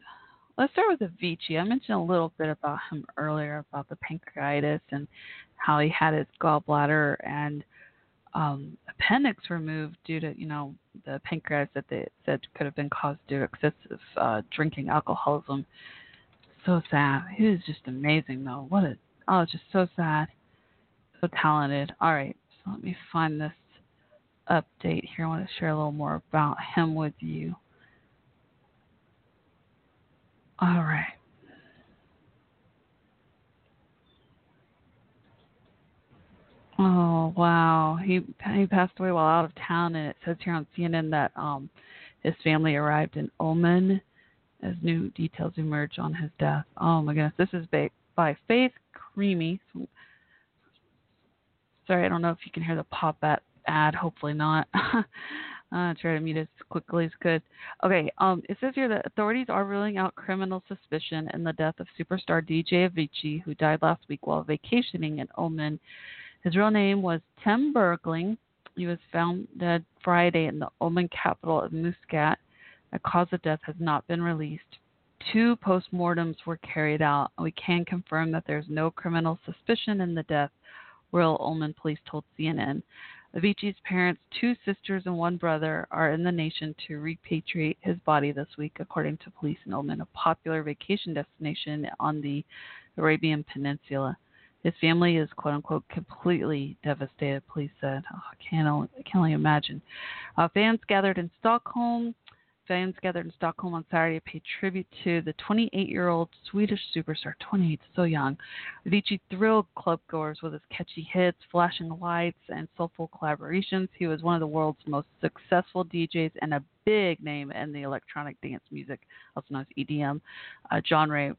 let's start with Avicii. I mentioned a little bit about him earlier about the pancreatitis and how he had his gallbladder and um, appendix removed due to you know the pancreatitis that they said could have been caused due to excessive uh, drinking alcoholism. So sad. He was just amazing though. What a oh, just so sad. So talented. All right, so let me find this update here. I want to share a little more about him with you. All right. Oh wow, he he passed away while out of town, and it says here on CNN that um his family arrived in Oman as new details emerge on his death. Oh my goodness, this is by, by Faith Karimi. Sorry, I don't know if you can hear the pop at ad. Hopefully not. uh, try to mute as quickly as could. Okay, um, it says here that authorities are ruling out criminal suspicion in the death of superstar DJ Avicii, who died last week while vacationing in Oman. His real name was Tim Bergling. He was found dead Friday in the Oman capital of Muscat. A cause of death has not been released. Two postmortems were carried out. We can confirm that there's no criminal suspicion in the death, Royal Oman police told CNN. Avicii's parents, two sisters, and one brother are in the nation to repatriate his body this week, according to police in Oman, a popular vacation destination on the Arabian Peninsula. His family is "quote unquote" completely devastated. Police said, oh, "I can't, I can only imagine." Uh, fans gathered in Stockholm. Fans gathered in Stockholm on Saturday to pay tribute to the 28-year-old Swedish superstar. 28, so young. Avicii thrilled clubgoers with his catchy hits, flashing lights, and soulful collaborations. He was one of the world's most successful DJs and a big name in the electronic dance music, also known as EDM uh, genre.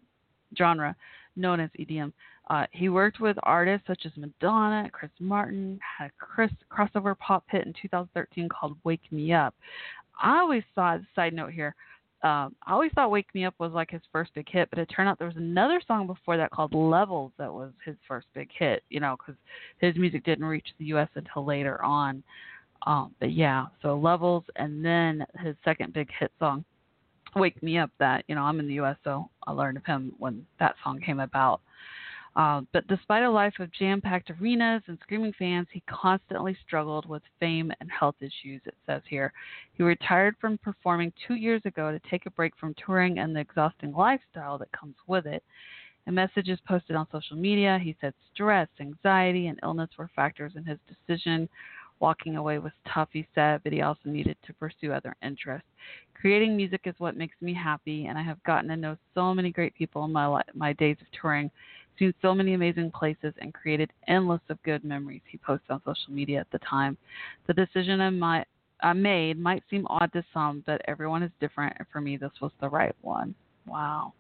Genre known as EDM. Uh, he worked with artists such as Madonna, Chris Martin, had a Chris, crossover pop hit in 2013 called Wake Me Up. I always thought, side note here, um, I always thought Wake Me Up was like his first big hit, but it turned out there was another song before that called Levels that was his first big hit, you know, because his music didn't reach the U.S. until later on. Um, but yeah, so Levels and then his second big hit song, Wake Me Up, that, you know, I'm in the U.S., so I learned of him when that song came about. Uh, but despite a life of jam packed arenas and screaming fans, he constantly struggled with fame and health issues, it says here. He retired from performing two years ago to take a break from touring and the exhausting lifestyle that comes with it. In messages posted on social media, he said stress, anxiety, and illness were factors in his decision. Walking away was tough, he said, but he also needed to pursue other interests. Creating music is what makes me happy, and I have gotten to know so many great people in my li- my days of touring seen so many amazing places and created endless of good memories he posted on social media at the time. The decision I, might, I made might seem odd to some, but everyone is different, and for me, this was the right one. Wow.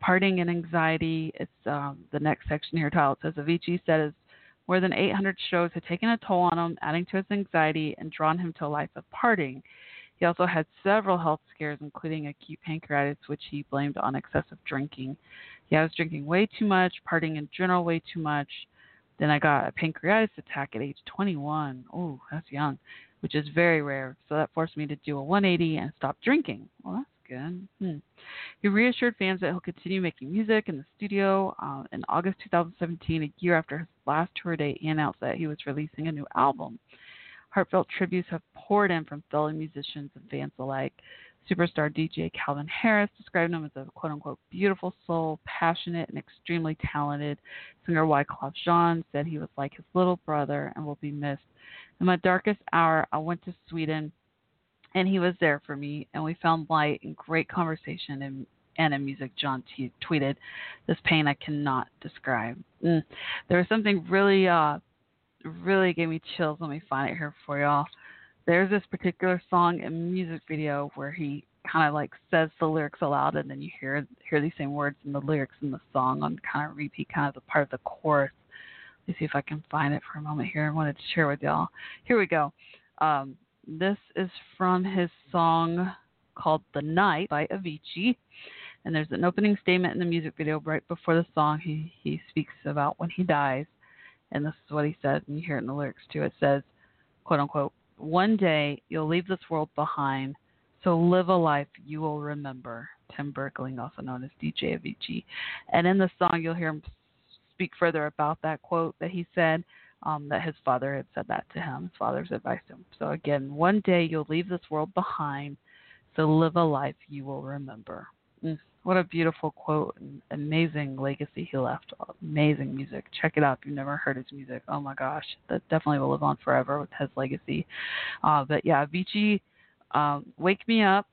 Parting and anxiety. It's um, the next section here. Title it says Avicii said his more than 800 shows had taken a toll on him, adding to his anxiety and drawn him to a life of partying. He also had several health scares, including acute pancreatitis, which he blamed on excessive drinking. Yeah, I was drinking way too much, partying in general way too much. Then I got a pancreatitis attack at age 21. Oh, that's young, which is very rare. So that forced me to do a 180 and stop drinking. Well, that's good. Hmm. He reassured fans that he'll continue making music in the studio. Uh, in August 2017, a year after his last tour date, he announced that he was releasing a new album. Heartfelt tributes have poured in from fellow musicians and fans alike. Superstar DJ Calvin Harris described him as a quote unquote beautiful soul, passionate, and extremely talented. Singer Wyclef Jean said he was like his little brother and will be missed. In my darkest hour, I went to Sweden and he was there for me, and we found light and great conversation and and in music. John T- tweeted, "This pain I cannot describe." Mm. There was something really, uh, really gave me chills. Let me find it here for y'all. There's this particular song and music video where he kind of like says the lyrics aloud, and then you hear hear these same words in the lyrics in the song on kind of repeat, kind of the part of the chorus. Let me see if I can find it for a moment here. I wanted to share with y'all. Here we go. Um, this is from his song called "The Night" by Avicii, and there's an opening statement in the music video right before the song. He he speaks about when he dies, and this is what he said, and you hear it in the lyrics too. It says, "quote unquote," one day you'll leave this world behind, so live a life you will remember. Tim Bergling, also known as DJ Avicii, and in the song you'll hear him speak further about that quote that he said. Um, that his father had said that to him. His father's advice to him. So again, one day you'll leave this world behind, so live a life you will remember. Mm, what a beautiful quote and amazing legacy he left. Amazing music. Check it out if you've never heard his music. Oh my gosh, that definitely will live on forever with his legacy. Uh, but yeah, Avicii, um, "Wake Me Up."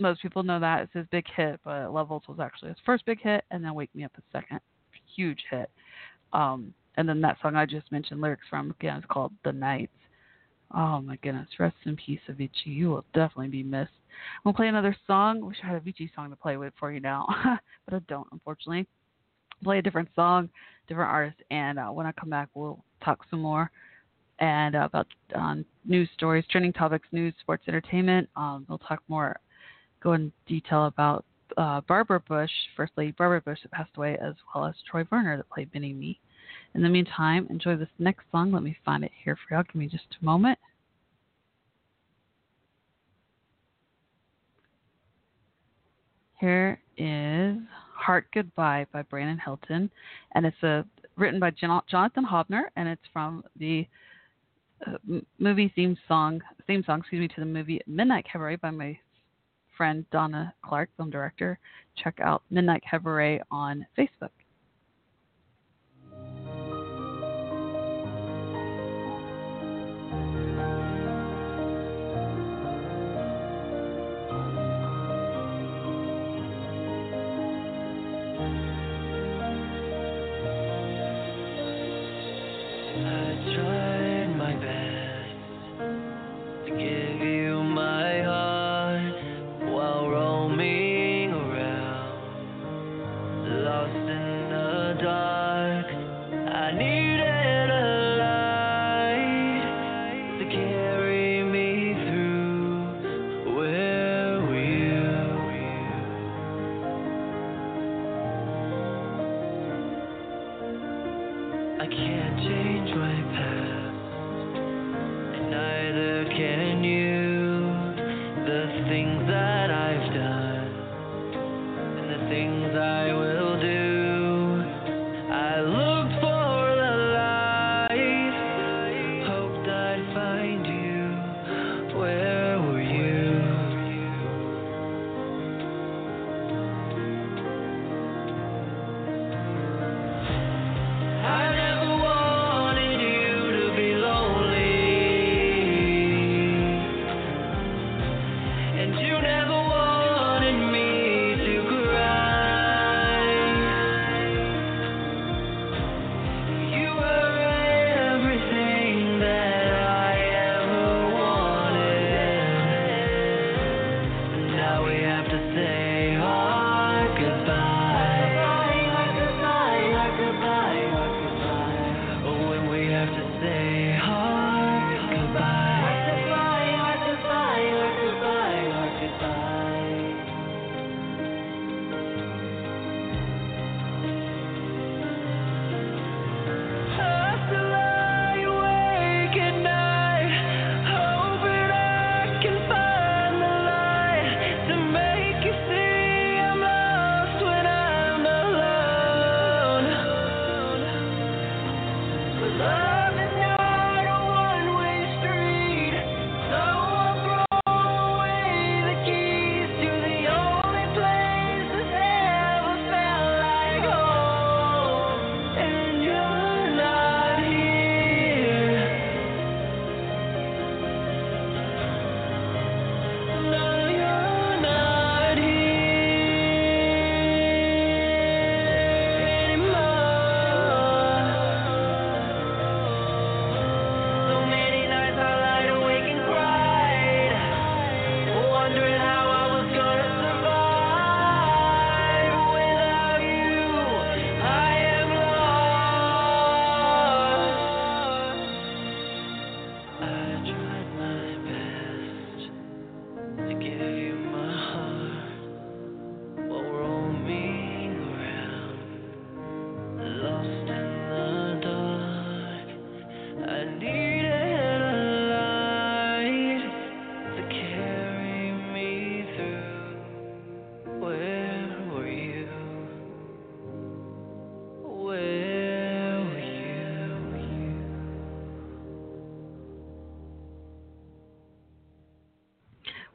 Most people know that it's his big hit, but Levels was actually his first big hit, and then "Wake Me Up" his second huge hit. Um, and then that song I just mentioned lyrics from again is called "The Nights." Oh my goodness, rest in peace, Avicii. You will definitely be missed. I'm gonna play another song. Wish I had a Avicii song to play with for you now, but I don't, unfortunately. Play a different song, different artist, and uh, when I come back, we'll talk some more and uh, about um, news stories, trending topics, news, sports, entertainment. Um, we'll talk more, go in detail about uh, Barbara Bush, First Lady Barbara Bush, that passed away, as well as Troy Verner that played Mini Me. In the meantime, enjoy this next song. Let me find it here for y'all. Give me just a moment. Here is Heart Goodbye by Brandon Hilton, and it's a written by Jonathan Hobner, and it's from the uh, movie theme song, theme song, excuse me, to the movie Midnight Cabaret by my friend Donna Clark, film director. Check out Midnight Cabaret on Facebook.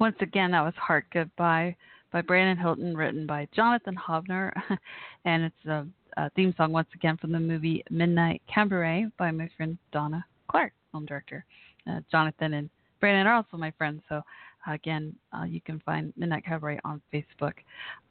Once again, that was Heart Goodbye by Brandon Hilton, written by Jonathan Hovner. and it's a, a theme song, once again, from the movie Midnight Cabaret by my friend Donna Clark, film director. Uh, Jonathan and Brandon are also my friends. So, again, uh, you can find Midnight Cabaret on Facebook.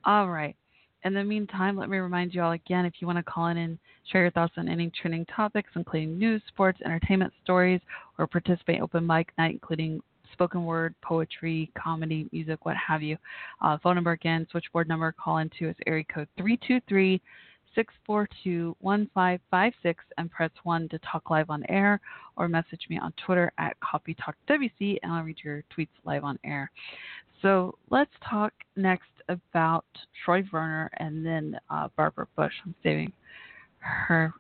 All right. In the meantime, let me remind you all again if you want to call in and share your thoughts on any trending topics, including news, sports, entertainment stories, or participate in open mic night, including spoken word, poetry, comedy, music, what have you. Uh, phone number again, switchboard number, call into is area code 323 642 1556 and press 1 to talk live on air or message me on Twitter at CoffeeTalkWC and I'll read your tweets live on air. So let's talk next about Troy Verner and then uh, Barbara Bush. I'm saving her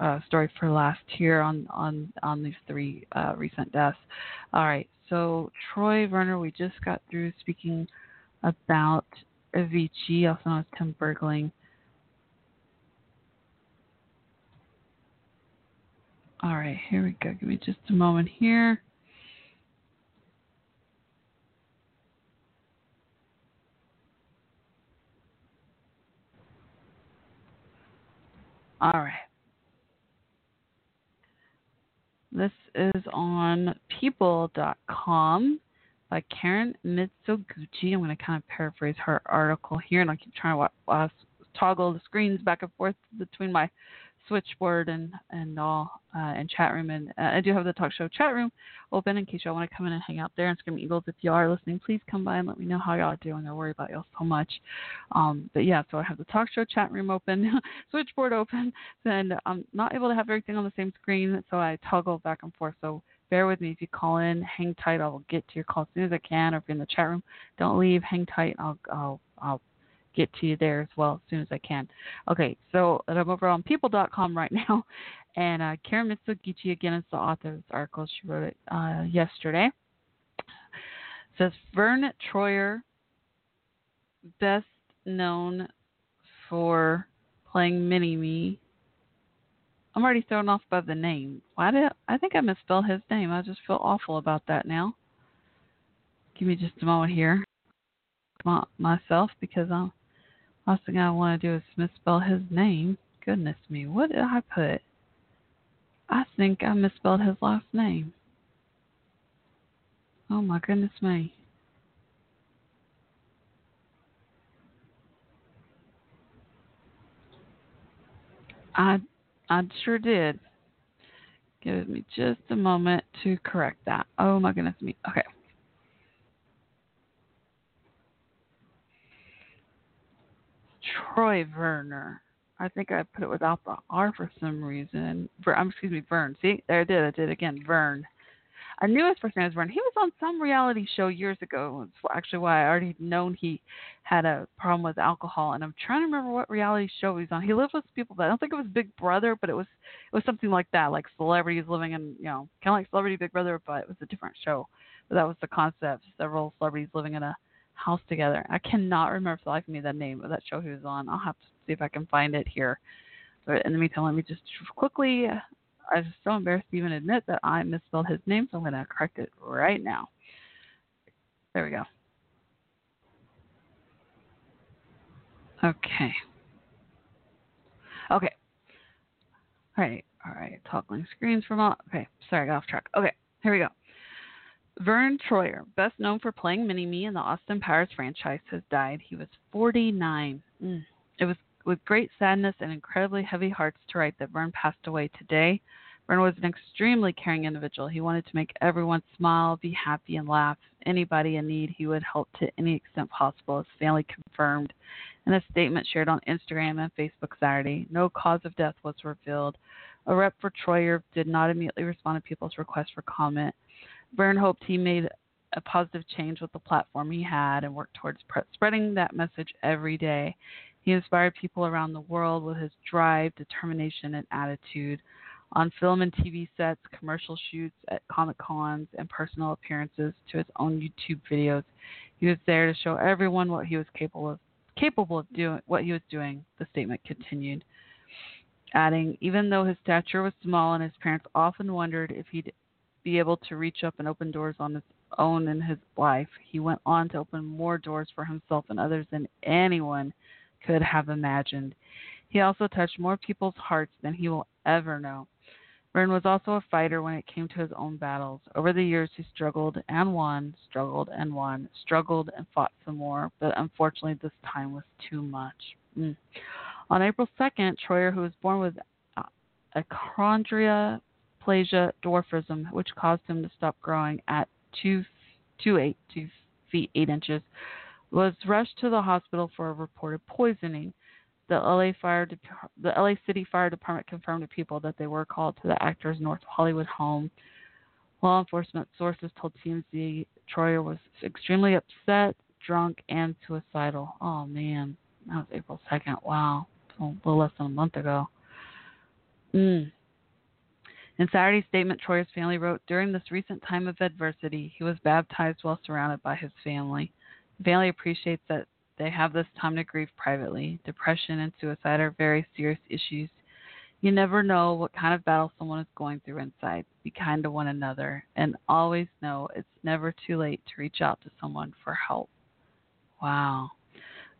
uh, story for last here on on on these three uh, recent deaths. All right, so Troy Verner, we just got through speaking about Avicii, also known as Tim Bergling. All right, here we go. Give me just a moment here. All right. This is on people.com by Karen Mizoguchi. I'm going to kind of paraphrase her article here, and I keep trying to wa- uh, toggle the screens back and forth between my switchboard and and all uh, and chat room. And uh, I do have the talk show chat room open in case y'all want to come in and hang out there. And Scream Eagles, if you are listening, please come by and let me know how y'all are doing. I worry about y'all so much. Um, but yeah, so I have the talk show chat room open, switchboard open, and I'm not able to have everything on the same screen, so I toggle back and forth. So bear with me if you call in, hang tight. I will get to your call as soon as I can. Or if you're in the chat room, don't leave, hang tight. I'll I'll I'll get to you there as well as soon as I can. Okay, so I'm over on people.com right now, and uh, Karen Mizoguchi again is the author of this article. She wrote it uh, yesterday. It says Vern Troyer, best known for playing Mini Me. I'm already thrown off by the name. Why did I think I misspelled his name? I just feel awful about that now. Give me just a moment here. My, myself because I'm last thing I want to do is misspell his name. Goodness me, what did I put? I think I misspelled his last name. Oh my goodness me. I I sure did. Give me just a moment to correct that. Oh my goodness me. Okay. Troy Verner. I think I put it without the R for some reason. Ver, um, excuse me, Vern. See, there I did. I did again. Vern. I knew his first name was Vern. He was on some reality show years ago. It's actually why I already known he had a problem with alcohol. And I'm trying to remember what reality show he was on. He lived with people that I don't think it was Big Brother, but it was it was something like that, like celebrities living in you know kind of like Celebrity Big Brother, but it was a different show. But that was the concept. Several celebrities living in a house together. I cannot remember for the life of me the name of that show he was on. I'll have to see if I can find it here. But in the meantime, let me just quickly. I'm so embarrassed to even admit that I misspelled his name, so I'm going to correct it right now. There we go. Okay. Okay. All right. All right. Toggling screens from all. Okay. Sorry, I got off track. Okay. Here we go. Vern Troyer, best known for playing Mini Me in the Austin Powers franchise, has died. He was 49. Mm. It was with great sadness and incredibly heavy hearts to write that Vern passed away today. Vern was an extremely caring individual. He wanted to make everyone smile, be happy, and laugh. Anybody in need, he would help to any extent possible. His family confirmed in a statement shared on Instagram and Facebook Saturday. No cause of death was revealed. A rep for Troyer did not immediately respond to people's requests for comment. Vern hoped he made a positive change with the platform he had and worked towards spreading that message every day. He inspired people around the world with his drive, determination, and attitude. On film and TV sets, commercial shoots at Comic Cons, and personal appearances to his own YouTube videos, he was there to show everyone what he was capable of capable of doing what he was doing, the statement continued. Adding, even though his stature was small and his parents often wondered if he'd be able to reach up and open doors on his own in his life, he went on to open more doors for himself and others than anyone could have imagined. He also touched more people's hearts than he will ever know. Vern was also a fighter when it came to his own battles. Over the years, he struggled and won, struggled and won, struggled and fought some more, but unfortunately, this time was too much. Mm. On April 2nd, Troyer, who was born with uh, dwarfism, which caused him to stop growing at 2, 2, 8, 2 feet 8 inches, was rushed to the hospital for a reported poisoning. The LA Fire, Dep- the LA City Fire Department confirmed to people that they were called to the actor's North Hollywood home. Law enforcement sources told TMZ Troyer was extremely upset, drunk, and suicidal. Oh man, that was April second. Wow, a little less than a month ago. Mm. In Saturday's statement, Troyer's family wrote, During this recent time of adversity, he was baptized while surrounded by his family. The family appreciates that they have this time to grieve privately. Depression and suicide are very serious issues. You never know what kind of battle someone is going through inside. Be kind to one another and always know it's never too late to reach out to someone for help. Wow.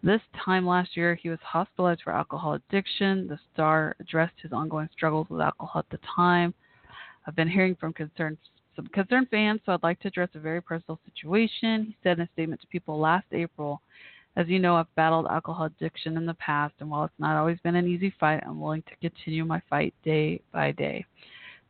This time last year, he was hospitalized for alcohol addiction. The star addressed his ongoing struggles with alcohol at the time. I've been hearing from concerned some concerned fans, so I'd like to address a very personal situation. He said in a statement to people last April, as you know, I've battled alcohol addiction in the past, and while it's not always been an easy fight, I'm willing to continue my fight day by day.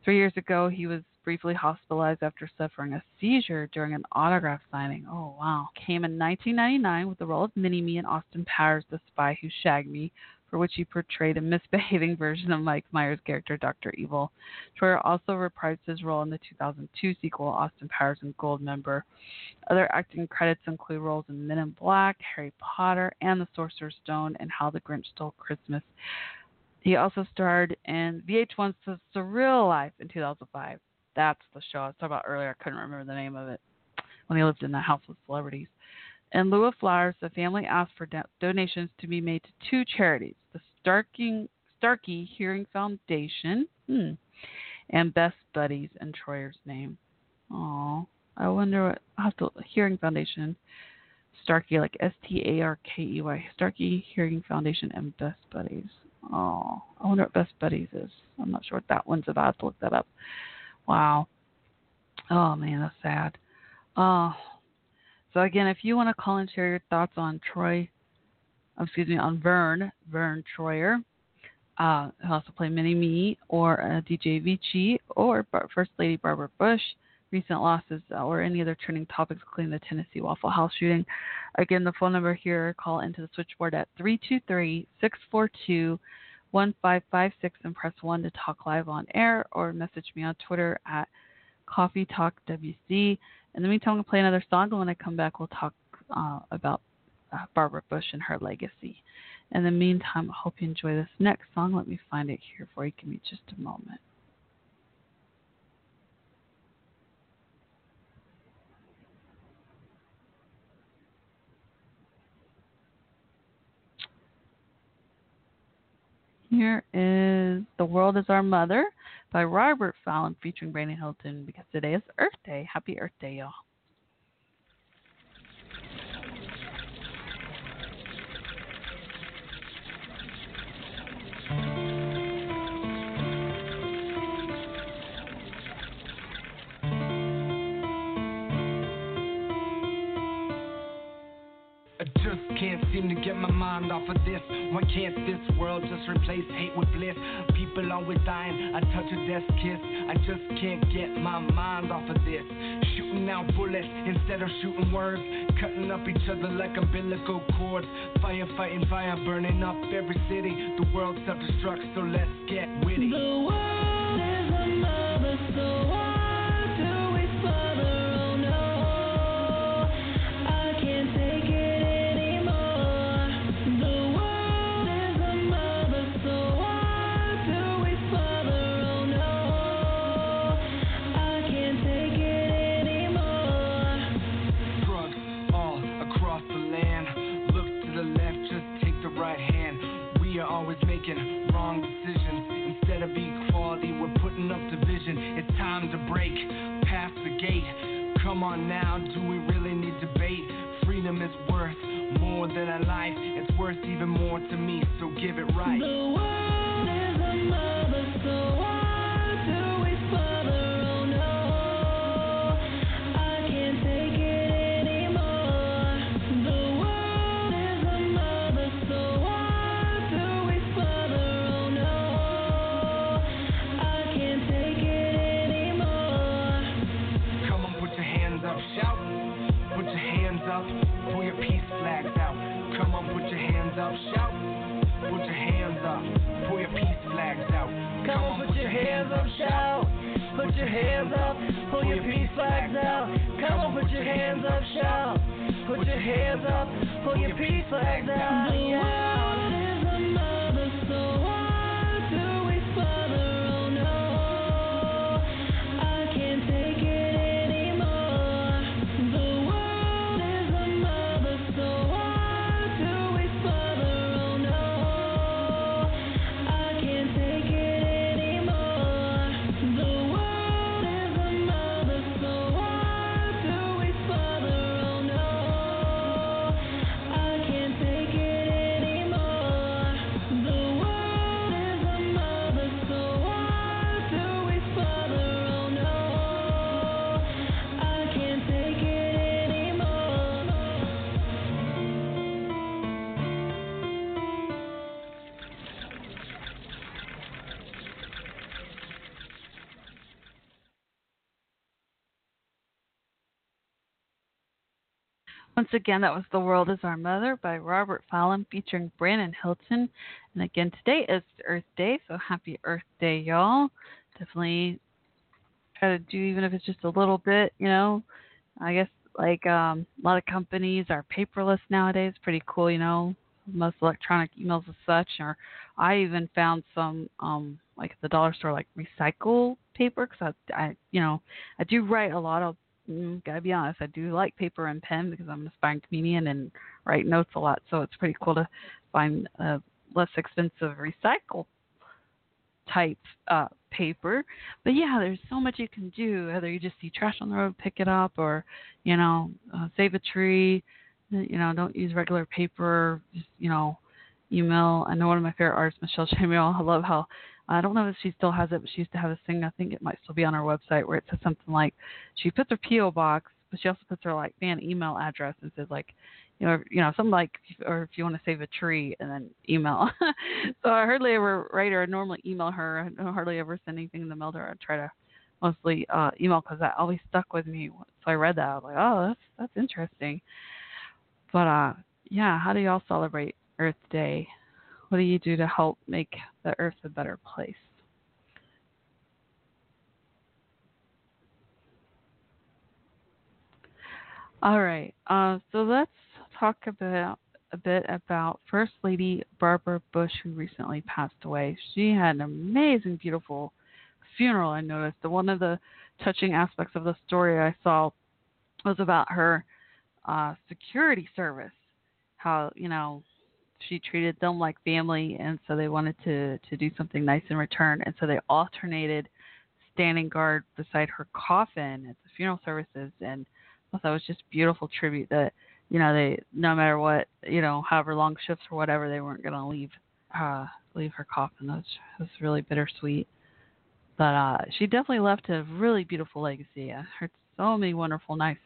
Three years ago, he was briefly hospitalized after suffering a seizure during an autograph signing. Oh, wow. Came in 1999 with the role of Mini Me in Austin Powers, The Spy Who Shagged Me, for which he portrayed a misbehaving version of Mike Myers' character, Dr. Evil. Troyer also reprised his role in the 2002 sequel, Austin Powers and Goldmember. Other acting credits include roles in Men in Black, Harry Potter, and The Sorcerer's Stone, and How the Grinch Stole Christmas. He also starred in VH1's The Surreal Life in 2005. That's the show I was talking about earlier. I couldn't remember the name of it. When he lived in the house with celebrities. In lieu of flowers, the family asked for do- donations to be made to two charities: Starking, Starkey Hearing Foundation hmm, and Best Buddies in Troyer's name. Oh, I wonder what I have to Hearing Foundation. Starkey, like S T A R K E Y, Starkey Hearing Foundation and Best Buddies. Oh, I wonder what Best Buddies is. I'm not sure what that one's about. I have to look that up. Wow. Oh man, that's sad. Oh, so again, if you want to call and share your thoughts on Troy, excuse me, on Vern, Vern Troyer, uh, who also played Mini Me, or uh, DJ Avicii, or Bar- First Lady Barbara Bush, recent losses, uh, or any other trending topics, including the Tennessee Waffle House shooting. Again, the phone number here, call into the switchboard at 323 642 1556 and press 1 to talk live on air, or message me on Twitter at Coffee Talk WC. In the meantime, I'm going to play another song, and when I come back, we'll talk uh, about uh, Barbara Bush and her legacy. In the meantime, I hope you enjoy this next song. Let me find it here for you. Give me just a moment. Here is The World is Our Mother by Robert Fallon featuring Brandon Hilton because today is Earth Day. Happy Earth Day, y'all. Seem to get my mind off of this. Why can't this world just replace hate with bliss? People always dying, I touch a death kiss. I just can't get my mind off of this. Shooting out bullets instead of shooting words. Cutting up each other like umbilical cords. Fire fighting fire, burning up every city. The world self destructs, so let's get witty. Again, that was The World is Our Mother by Robert Fallon featuring Brandon Hilton. And again, today is Earth Day, so happy Earth Day, y'all. Definitely try to do, even if it's just a little bit, you know. I guess, like, um, a lot of companies are paperless nowadays. Pretty cool, you know. Most electronic emails as such. Or I even found some, um, like at the dollar store, like recycle paper because I, I, you know, I do write a lot of mm, gotta be honest, I do like paper and pen because I'm an aspiring comedian and write notes a lot. So it's pretty cool to find uh, less expensive recycle type uh, paper. But yeah, there's so much you can do. Whether you just see trash on the road, pick it up, or you know, uh, save a tree. You know, don't use regular paper. Just you know, email. I know one of my favorite artists, Michelle Samuel. I love how I don't know if she still has it, but she used to have this thing. I think it might still be on her website where it says something like she puts her PO box, but she also puts her like fan email address and says like, you know, you know, something like, or if you want to save a tree and then email. so I hardly ever write her. I normally email her. I hardly ever send anything in the mail to her. I try to mostly uh, email because that always stuck with me. So I read that. I was like, oh, that's that's interesting. But uh, yeah, how do y'all celebrate Earth Day? What do you do to help make the earth a better place? All right. Uh, so let's talk about a bit about First Lady Barbara Bush, who recently passed away. She had an amazing, beautiful funeral. I noticed. One of the touching aspects of the story I saw was about her uh, security service. How you know she treated them like family, and so they wanted to to do something nice in return, and so they alternated standing guard beside her coffin at the funeral services, and I thought that was just beautiful tribute that you know they no matter what you know however long shifts or whatever they weren't going to leave uh leave her coffin. That was, was really bittersweet. But uh she definitely left a really beautiful legacy. I heard so many wonderful, nice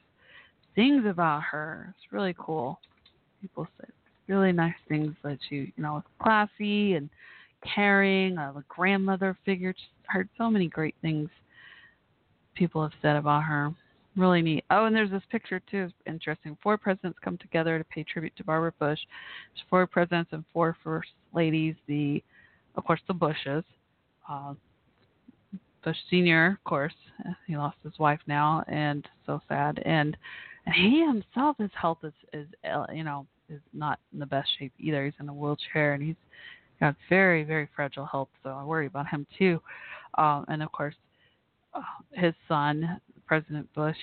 things about her. It's really cool. People said really nice things that she, you know, was classy and caring, uh, a grandmother figure. Just heard so many great things people have said about her. Really neat. Oh, and there's this picture too. It's interesting. Four presidents come together to pay tribute to Barbara Bush. There's four presidents and four first ladies. The, of course, the Bushes. Uh, Bush Senior, of course, he lost his wife now, and so sad. And and he himself, his health is is you know is not in the best shape either. He's in a wheelchair and he's got very very fragile health, so I worry about him too. Um, and of course, uh, his son, President Bush,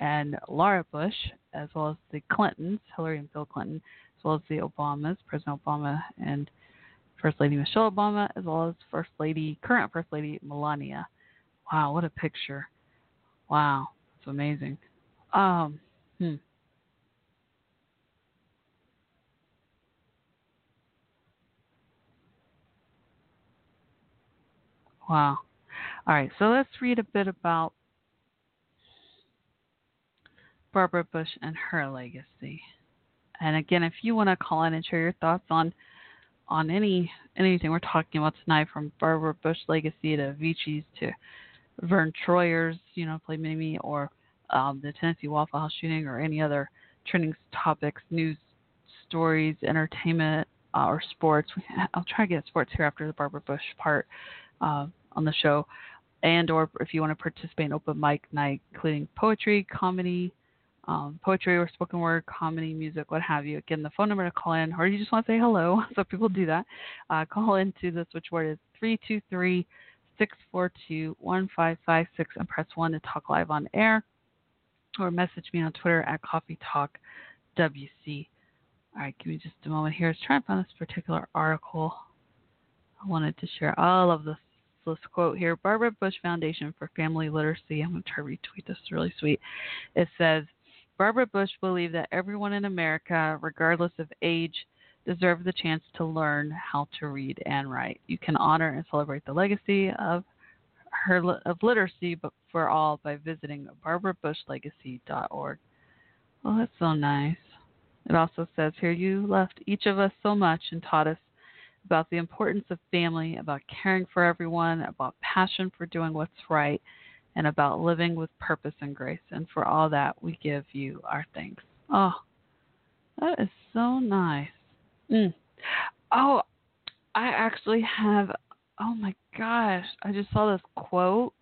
and Laura Bush, as well as the Clintons, Hillary and Bill Clinton, as well as the Obamas, President Obama and First Lady Michelle Obama, as well as First Lady, current First Lady Melania. Wow, what a picture! Wow, it's amazing. Um, hmm. Wow. All right, so let's read a bit about Barbara Bush and her legacy. And again, if you want to call in and share your thoughts on on any anything we're talking about tonight, from Barbara Bush legacy to Avicii's to Vern Troyer's, you know, Play Mini Me, or um, the Tennessee Waffle House shooting, or any other trending topics, news stories, entertainment, uh, or sports. I'll try to get sports here after the Barbara Bush part uh, on the show, and or if you want to participate in open mic night, including poetry, comedy, um, poetry or spoken word, comedy, music, what have you. Again, the phone number to call in, or you just want to say hello. So people do that. Uh, call into the switchboard is 323 642 1556 and press 1 to talk live on air, or message me on Twitter at Coffee Talk WC. All right, give me just a moment here. Let's trying to find this particular article. I wanted to share all of this this quote here Barbara Bush Foundation for Family Literacy. I'm going to try to retweet this. It's really sweet. It says Barbara Bush believed that everyone in America, regardless of age, deserved the chance to learn how to read and write. You can honor and celebrate the legacy of her of literacy for all by visiting barbarabushlegacy.org. Well, oh, that's so nice. It also says here, you left each of us so much and taught us about the importance of family, about caring for everyone, about passion for doing what's right, and about living with purpose and grace. And for all that, we give you our thanks. Oh, that is so nice. Mm. Oh, I actually have. Oh my gosh, I just saw this quote,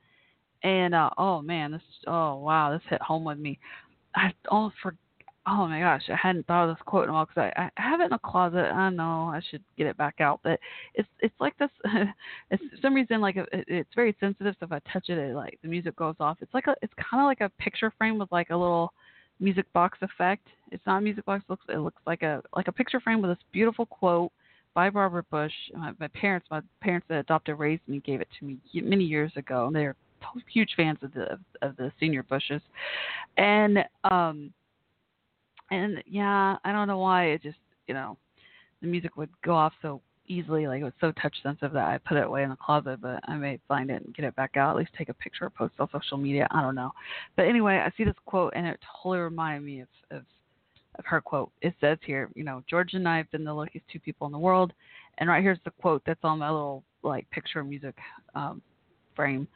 and uh, oh man, this. Oh wow, this hit home with me. I oh for. Oh my gosh, I hadn't thought of this quote in a while because I, I have it in a closet. I know I should get it back out, but it's it's like this. it's for some reason like it, it's very sensitive. So if I touch it, it like the music goes off. It's like a it's kind of like a picture frame with like a little music box effect. It's not a music box. It looks it looks like a like a picture frame with this beautiful quote by Barbara Bush. My, my parents, my parents that adopted raised me, gave it to me many years ago. And they're huge fans of the of the senior Bushes, and um and yeah, I don't know why it just you know the music would go off so easily, like it was so touch sensitive that I put it away in the closet. But I may find it and get it back out, at least take a picture or post it on social media. I don't know. But anyway, I see this quote and it totally reminded me of, of of her quote. It says here, you know, George and I have been the luckiest two people in the world. And right here's the quote that's on my little like picture music um, frame.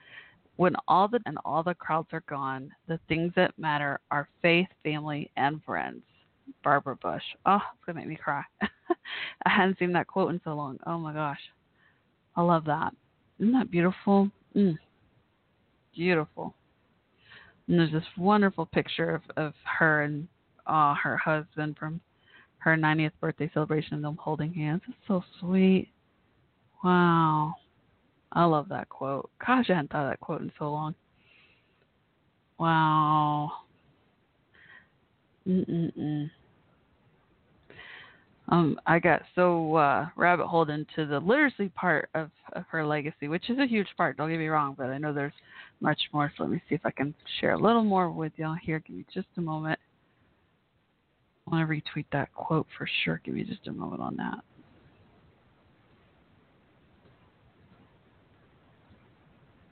When all the and all the crowds are gone, the things that matter are faith, family, and friends. Barbara Bush. Oh, it's gonna make me cry. I hadn't seen that quote in so long. Oh my gosh, I love that. Isn't that beautiful? Mm. Beautiful. And there's this wonderful picture of, of her and uh, her husband from her 90th birthday celebration and them holding hands. It's so sweet. Wow. I love that quote. Gosh, I hadn't thought of that quote in so long. Wow. Mm-mm-mm. Um, I got so uh, rabbit holed into the literacy part of, of her legacy, which is a huge part. Don't get me wrong, but I know there's much more. So let me see if I can share a little more with y'all here. Give me just a moment. I want to retweet that quote for sure. Give me just a moment on that.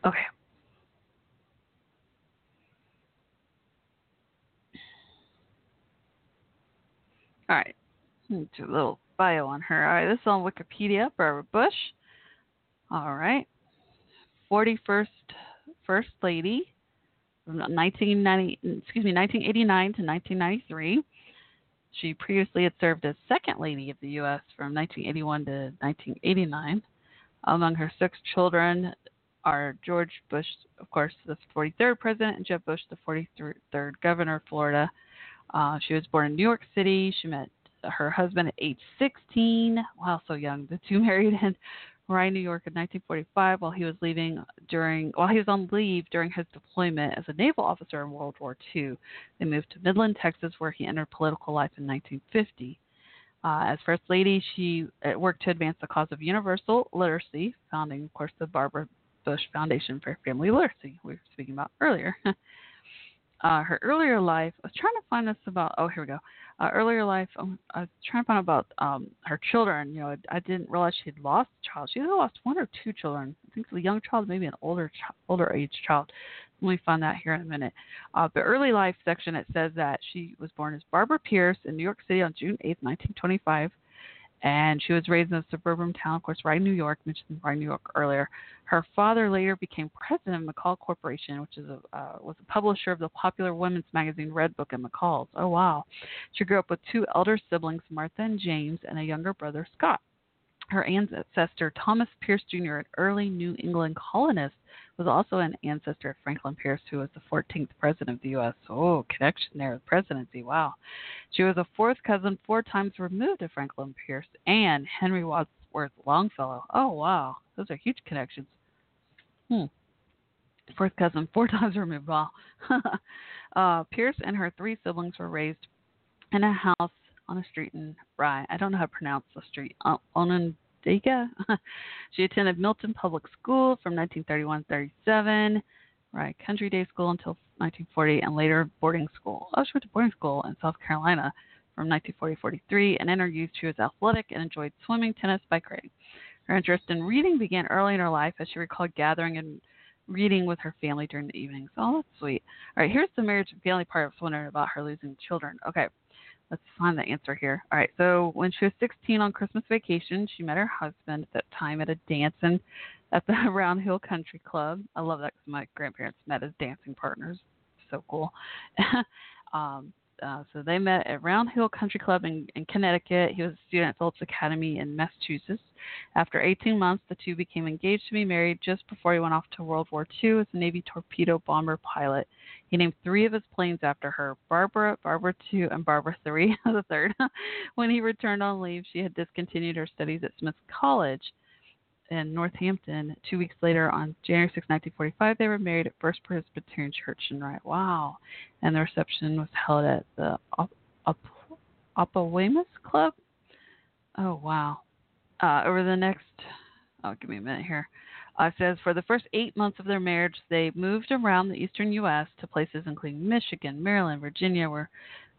Okay. All right. Let's do a little bio on her. All right, this is on Wikipedia. Barbara Bush. All right. 41st First Lady from 1990, excuse me, 1989 to 1993. She previously had served as Second Lady of the U.S. from 1981 to 1989. Among her six children are George Bush, of course, the 43rd president, and Jeb Bush, the 43rd governor of Florida. Uh, she was born in New York City. She met her husband at age 16. Wow, so young. The two married in Rye, New York in 1945 while he was leaving during while he was on leave during his deployment as a naval officer in World War II. They moved to Midland, Texas, where he entered political life in 1950. Uh, as First Lady, she uh, worked to advance the cause of universal literacy, founding, of course, the Barbara Bush Foundation for Family Literacy we were speaking about earlier. uh, her earlier life. I was trying to find this about. Oh, here we go. Uh, earlier life. Um, I was trying to find about um, her children. You know, I, I didn't realize she had lost a child. She lost one or two children. I think it's a young child, maybe an older ch- older age child. Let me find that here in a minute. Uh, the early life section it says that she was born as Barbara Pierce in New York City on June 8, 1925 and she was raised in a suburban town, of course, Rye, New York. Mentioned Rye, New York earlier. Her father later became president of McCall Corporation, which is a uh, was a publisher of the popular women's magazine Redbook and McCall's. Oh wow! She grew up with two elder siblings, Martha and James, and a younger brother, Scott. Her ancestor, Thomas Pierce Jr., an early New England colonist, was also an ancestor of Franklin Pierce, who was the 14th president of the U.S. Oh, connection there with presidency. Wow. She was a fourth cousin, four times removed of Franklin Pierce and Henry Wadsworth Longfellow. Oh, wow. Those are huge connections. Hmm. Fourth cousin, four times removed. Wow. uh, Pierce and her three siblings were raised in a house on a street in Rye. I don't know how to pronounce the street. Uh, Onondaga. she attended Milton Public School from 1931 37, Rye Country Day School until 1940, and later boarding school. Oh, she went to boarding school in South Carolina from 1940 43, and in her youth she was athletic and enjoyed swimming, tennis, bike riding. Her interest in reading began early in her life as she recalled gathering and reading with her family during the evenings. Oh, that's sweet. All right, here's the marriage and family part. Was wondering about her losing children. Okay, let's find the answer here. All right, so when she was 16 on Christmas vacation, she met her husband at that time at a dance and at the Round Hill Country Club. I love that because my grandparents met as dancing partners. So cool. um, uh, so they met at Round Hill Country Club in, in Connecticut. He was a student at Phillips Academy in Massachusetts. After 18 months, the two became engaged to be married just before he went off to World War II as a Navy torpedo bomber pilot. He named three of his planes after her Barbara, Barbara II, and Barbara III, the third. when he returned on leave, she had discontinued her studies at Smith College in Northampton. Two weeks later, on January 6, 1945, they were married at First Presbyterian Church in Rye. Wow. And the reception was held at the Op- Op- Club. Oh, wow. Uh, over the next, oh, give me a minute here. Uh, says for the first eight months of their marriage, they moved around the eastern U.S. to places including Michigan, Maryland, Virginia, where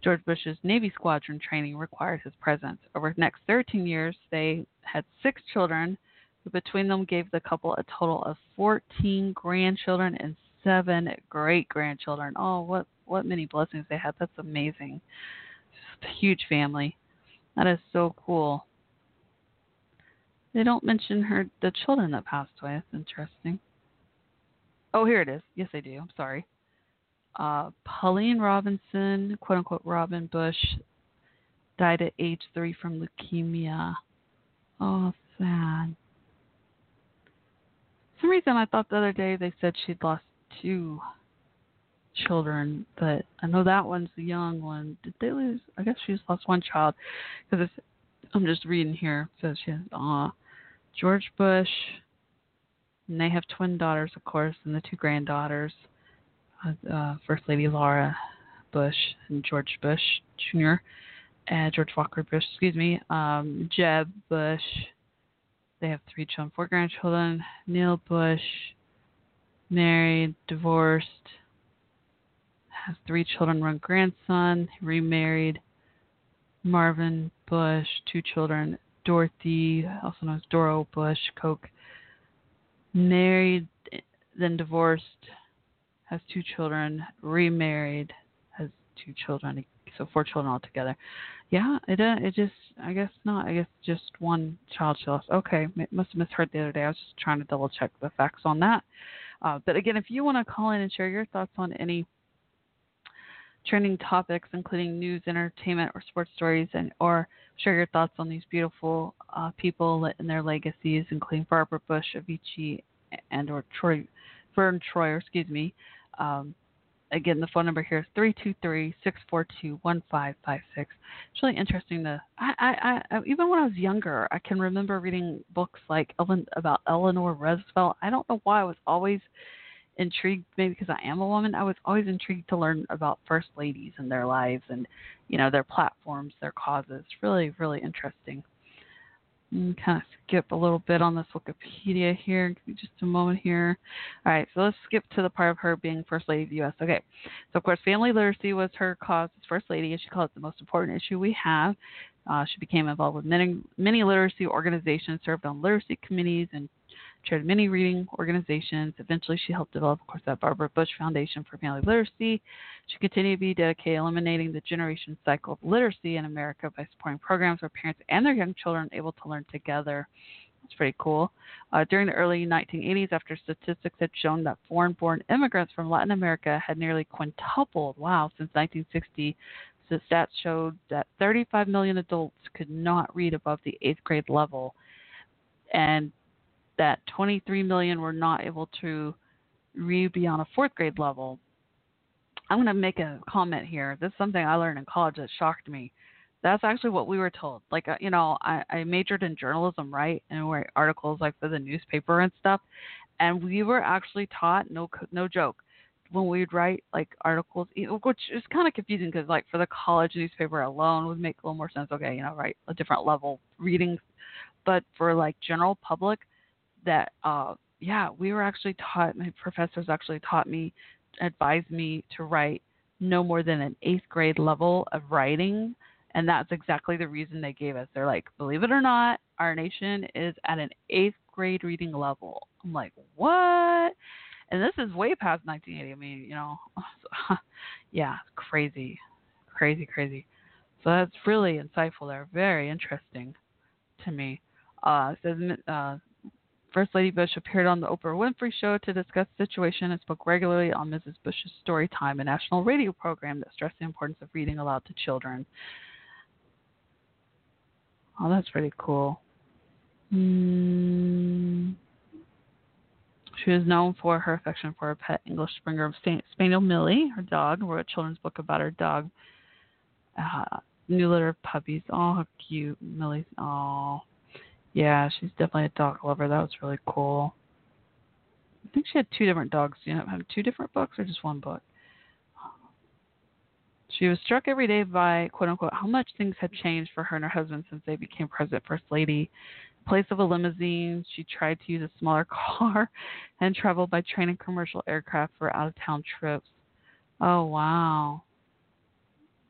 George Bush's Navy squadron training required his presence. Over the next 13 years, they had six children, who between them gave the couple a total of 14 grandchildren and seven great grandchildren. Oh, what what many blessings they had! That's amazing. Just a huge family. That is so cool. They don't mention her the children that passed away. That's interesting. Oh, here it is. Yes, they do. I'm sorry. Uh, Pauline Robinson, quote unquote Robin Bush, died at age three from leukemia. Oh, sad. Some reason, I thought the other day they said she'd lost two children, but I know that one's the young one. Did they lose? I guess she's lost one child because I'm just reading here. It says she has uh, George Bush, and they have twin daughters, of course, and the two granddaughters, uh, uh, First Lady Laura Bush and George Bush Jr. and George Walker Bush, excuse me, um, Jeb Bush. They have three children, four grandchildren. Neil Bush, married, divorced, has three children, one grandson, remarried. Marvin Bush, two children. Dorothy, also known as Doro Bush, Koch, married, then divorced, has two children, remarried, has two children, so four children altogether. Yeah, it uh, it just I guess not. I guess just one child she lost. Okay, must have misheard the other day. I was just trying to double check the facts on that. Uh, but again, if you want to call in and share your thoughts on any trending topics, including news, entertainment, or sports stories, and or share your thoughts on these beautiful uh, people and their legacies, including Barbara Bush, Avicii, and or Troy, Vern Troyer, excuse me. Um, again, the phone number here is 323-642-1556. It's really interesting to, I, I, I, even when I was younger, I can remember reading books like Ellen, about Eleanor Roosevelt. I don't know why I was always intrigued, maybe because I am a woman, I was always intrigued to learn about first ladies and their lives and, you know, their platforms, their causes. Really, really interesting. Kind of skip a little bit on this Wikipedia here. Give me just a moment here. All right, so let's skip to the part of her being First Lady of the U.S. Okay, so of course, family literacy was her cause as First Lady, and she called it the most important issue we have. Uh, she became involved with many, many literacy organizations, served on literacy committees, and chaired many reading organizations. Eventually, she helped develop, of course, that Barbara Bush Foundation for Family Literacy. She continued to be dedicated to eliminating the generation cycle of literacy in America by supporting programs where parents and their young children are able to learn together. That's pretty cool. Uh, during the early 1980s, after statistics had shown that foreign born immigrants from Latin America had nearly quintupled, wow, since 1960, the stats showed that 35 million adults could not read above the eighth grade level. And that 23 million were not able to read beyond a fourth grade level. I'm going to make a comment here. This is something I learned in college that shocked me. That's actually what we were told. Like, uh, you know, I, I majored in journalism, right? And write articles like for the newspaper and stuff. And we were actually taught, no, no joke, when we'd write like articles, which is kind of confusing because like for the college newspaper alone would make a little more sense. Okay, you know, write a different level reading, but for like general public, that uh yeah we were actually taught my professors actually taught me advised me to write no more than an eighth grade level of writing and that's exactly the reason they gave us. They're like believe it or not our nation is at an eighth grade reading level. I'm like what? And this is way past 1980 i mean you know yeah crazy crazy crazy. So that's really insightful. There very interesting to me. Uh, says uh, First Lady Bush appeared on the Oprah Winfrey Show to discuss the situation and spoke regularly on Mrs. Bush's Story Time, a national radio program that stressed the importance of reading aloud to children. Oh, that's pretty cool. Mm. She was known for her affection for her pet English Springer Spaniel Millie, her dog, wrote a children's book about her dog. Uh, new litter of puppies. Oh, how cute. Millie's. Oh. Yeah, she's definitely a dog lover. That was really cool. I think she had two different dogs. You know, have two different books or just one book? She was struck every day by quote unquote how much things had changed for her and her husband since they became president first lady. In place of a limousine, she tried to use a smaller car and traveled by train and commercial aircraft for out of town trips. Oh wow.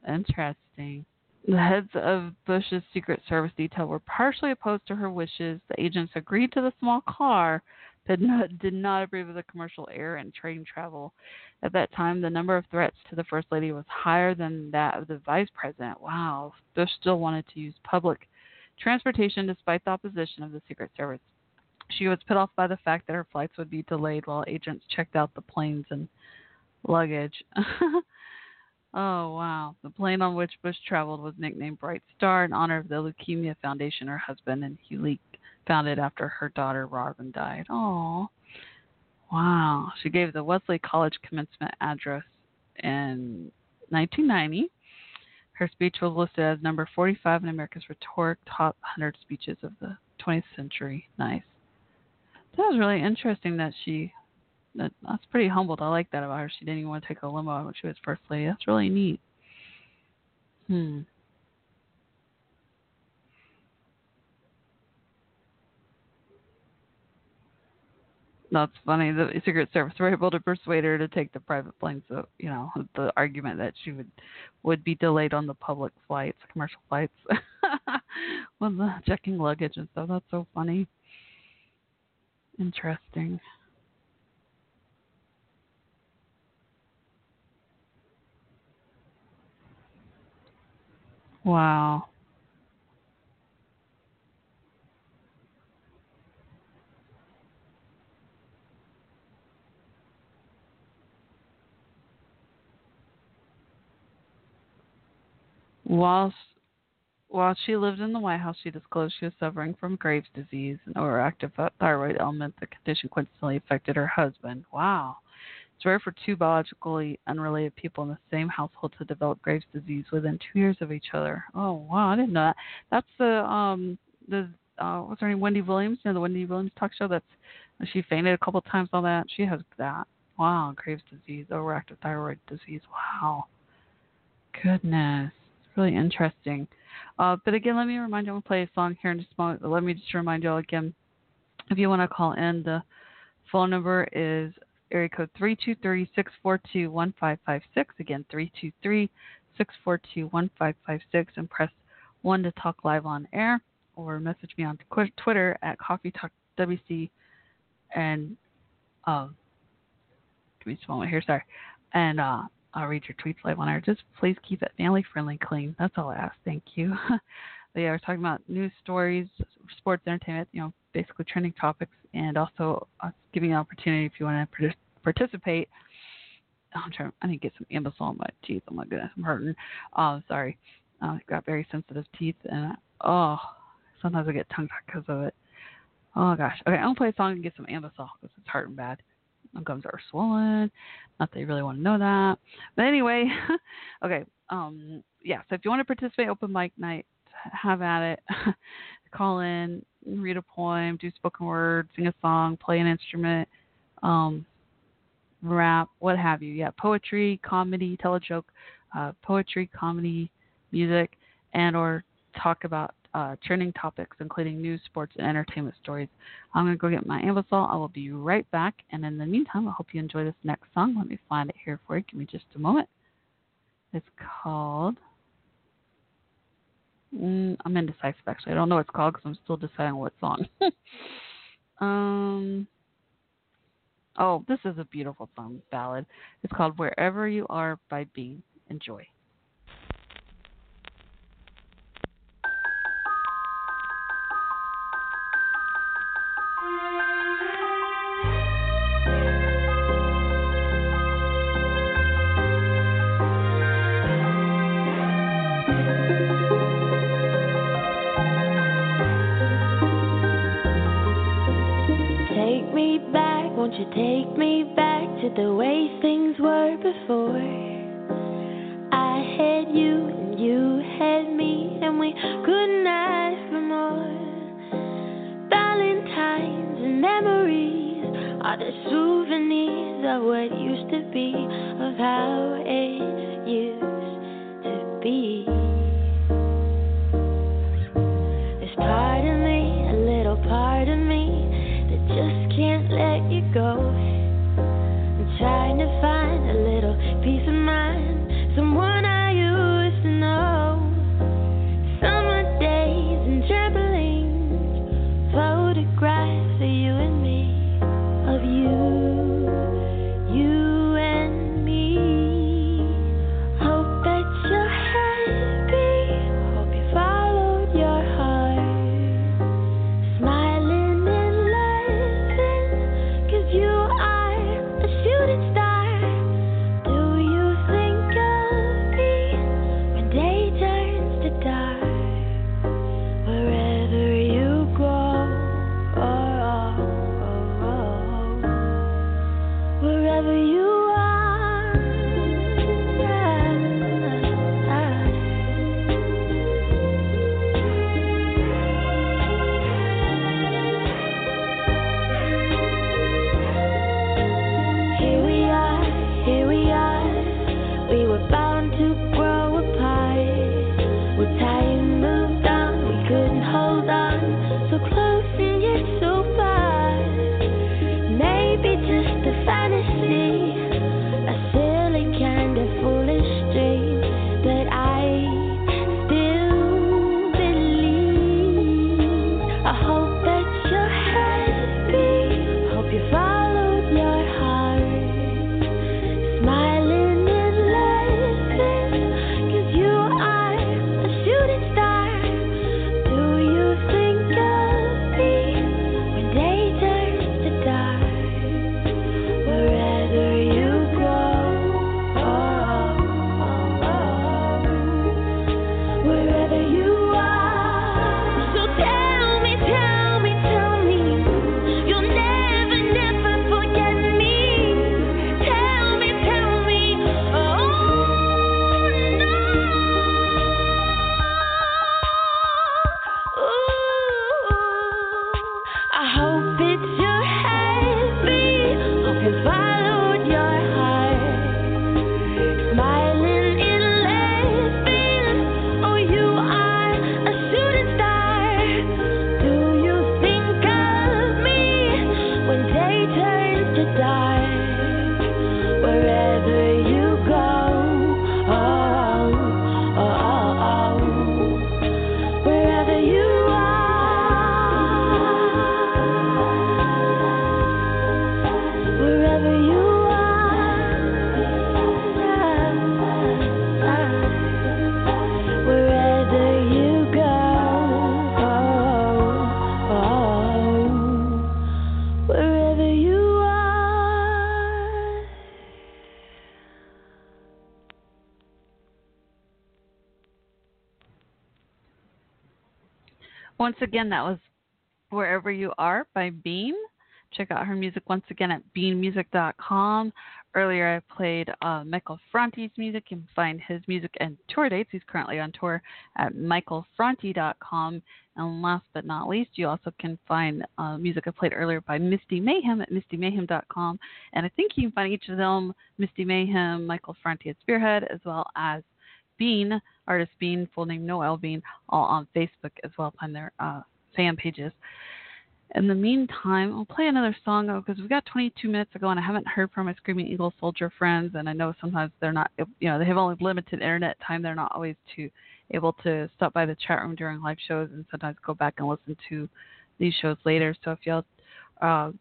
Interesting. The heads of Bush's Secret Service detail were partially opposed to her wishes. The agents agreed to the small car, but not, did not approve of the commercial air and train travel. At that time, the number of threats to the First Lady was higher than that of the Vice President. Wow. Bush still wanted to use public transportation despite the opposition of the Secret Service. She was put off by the fact that her flights would be delayed while agents checked out the planes and luggage. Oh, wow. The plane on which Bush traveled was nicknamed Bright Star in honor of the Leukemia Foundation her husband and Hughley founded after her daughter Robin died. Oh, wow. She gave the Wellesley College commencement address in 1990. Her speech was listed as number 45 in America's Rhetoric Top 100 Speeches of the 20th Century. Nice. That was really interesting that she that, that's pretty humbled. I like that about her. She didn't even want to take a limo when she was first lady. That's really neat. Hmm. That's funny. The Secret Service were able to persuade her to take the private plane. So you know the argument that she would would be delayed on the public flights, commercial flights, when the checking luggage and stuff. That's so funny. Interesting. Wow. While while she lived in the White House, she disclosed she was suffering from Graves' disease, an overactive thyroid ailment. The condition coincidentally affected her husband. Wow. It's rare for two biologically unrelated people in the same household to develop Graves' disease within two years of each other. Oh wow, I didn't know that. That's the um the uh what's her name, Wendy Williams, you know the Wendy Williams talk show that's she fainted a couple times on that. She has that. Wow, Graves' disease, overactive thyroid disease. Wow. Goodness. Really interesting. Uh, but again, let me remind you, I'm to play a song here in just a moment. But let me just remind you all again, if you want to call in, the phone number is area code 323-642-1556. Again, 323-642-1556 and press 1 to talk live on air or message me on Twitter at Coffee Talk WC and um, give me just a moment here, sorry. And uh, I'll read your tweets live on air. Just please keep it family friendly, clean. That's all I ask. Thank you. yeah, we're talking about news stories, sports, entertainment, you know, basically trending topics, and also uh, giving an opportunity if you want to participate. Oh, I'm trying. I need to get some Anbesol my teeth. Oh my goodness, I'm hurting. Oh, sorry. Uh, I've got very sensitive teeth, and I, oh, sometimes I get tongue tied because of it. Oh gosh. Okay, I'm gonna play a song and get some Anbesol because it's hurting bad. My gums are swollen. Not that you really want to know that, but anyway. okay. Um. Yeah. So if you want to participate, open mic night, have at it. Call in, read a poem, do spoken word, sing a song, play an instrument, um, rap, what have you. Yeah, poetry, comedy, tell a joke, uh, poetry, comedy, music, and or talk about uh, trending topics, including news, sports, and entertainment stories. I'm going to go get my Anbesol. I will be right back. And in the meantime, I hope you enjoy this next song. Let me find it here for you. Give me just a moment. It's called. Mm, I'm indecisive actually. I don't know what it's called because I'm still deciding what song. um. Oh, this is a beautiful song ballad. It's called "Wherever You Are" by Bean. Enjoy. Won't you take me back to the way things were before? I had you and you had me, and we couldn't ask for more. Valentines and memories are the souvenirs of what used to be, of how it used to be. Go. Once again, that was Wherever You Are by Bean. Check out her music once again at beanmusic.com. Earlier, I played uh, Michael Franti's music. You can find his music and tour dates. He's currently on tour at michaelfranti.com. And last but not least, you also can find uh, music I played earlier by Misty Mayhem at mistymayhem.com. And I think you can find each of them, Misty Mayhem, Michael Franti at Spearhead, as well as Bean, artist Bean, full name Noel Bean, all on Facebook as well on their uh, fan pages. In the meantime, I'll play another song because we've got 22 minutes ago and I haven't heard from my Screaming Eagle Soldier friends. And I know sometimes they're not, you know, they have only limited internet time. They're not always too able to stop by the chat room during live shows and sometimes go back and listen to these shows later. So if y'all uh,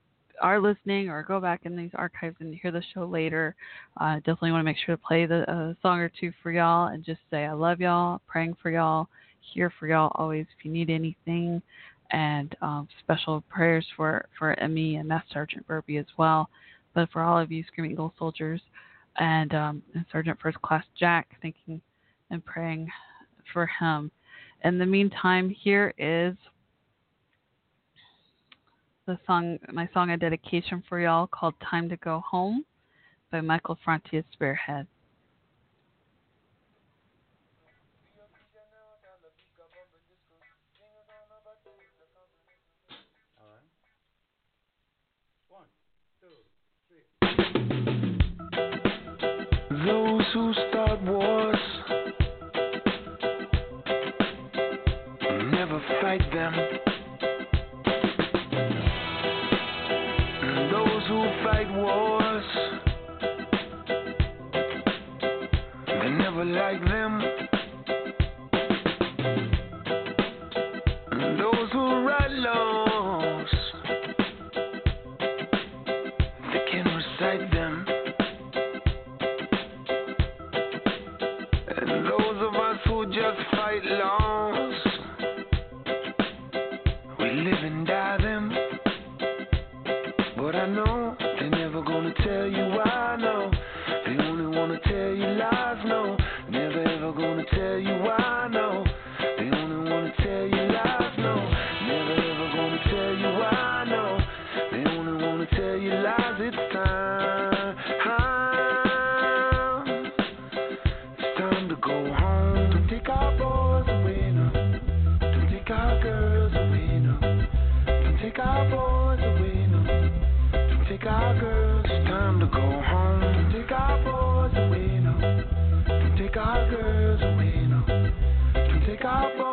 are listening or go back in these archives and hear the show later, uh, definitely want to make sure to play the uh, song or two for y'all and just say I love y'all, praying for y'all, here for y'all always if you need anything, and um, special prayers for for Emmy and Master Sergeant Burby as well. But for all of you Screaming Eagle soldiers and, um, and Sergeant First Class Jack, thinking and praying for him. In the meantime, here is the song, my song of dedication for y'all called "Time to Go Home" by Michael Franti at Spearhead. Those who start wars never fight them. Take our girls. Time to go home. Don't take our boys away now. Take our girls away now. Take our boys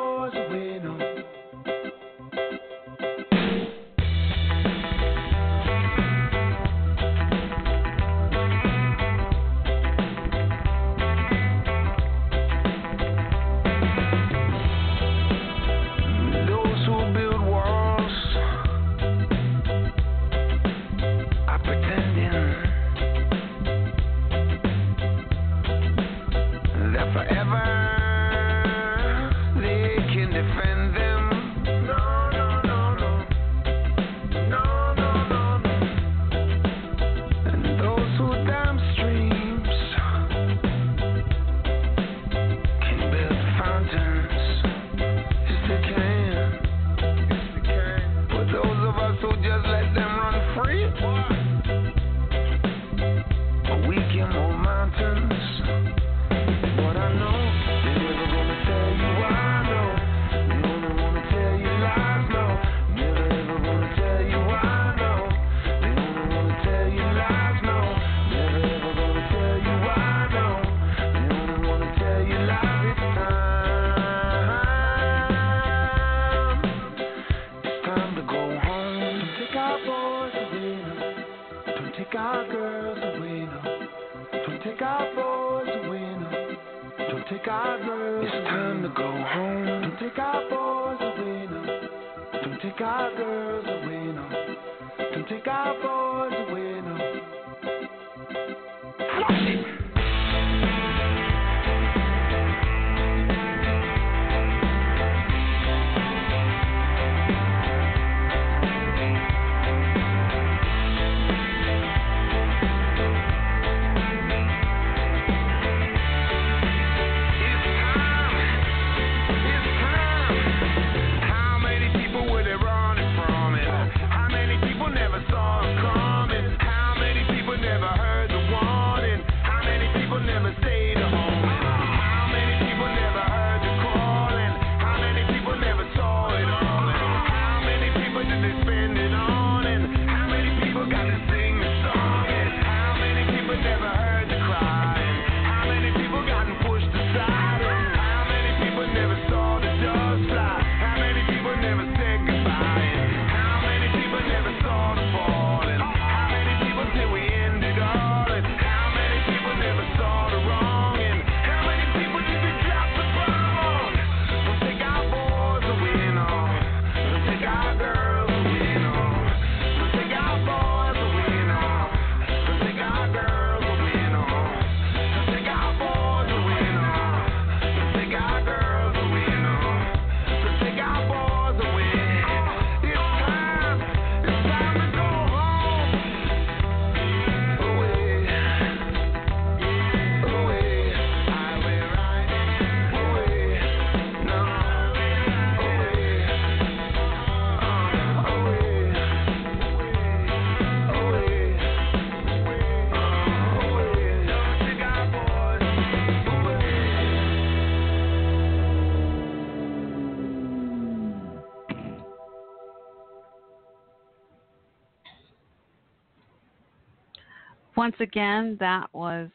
Once again, that was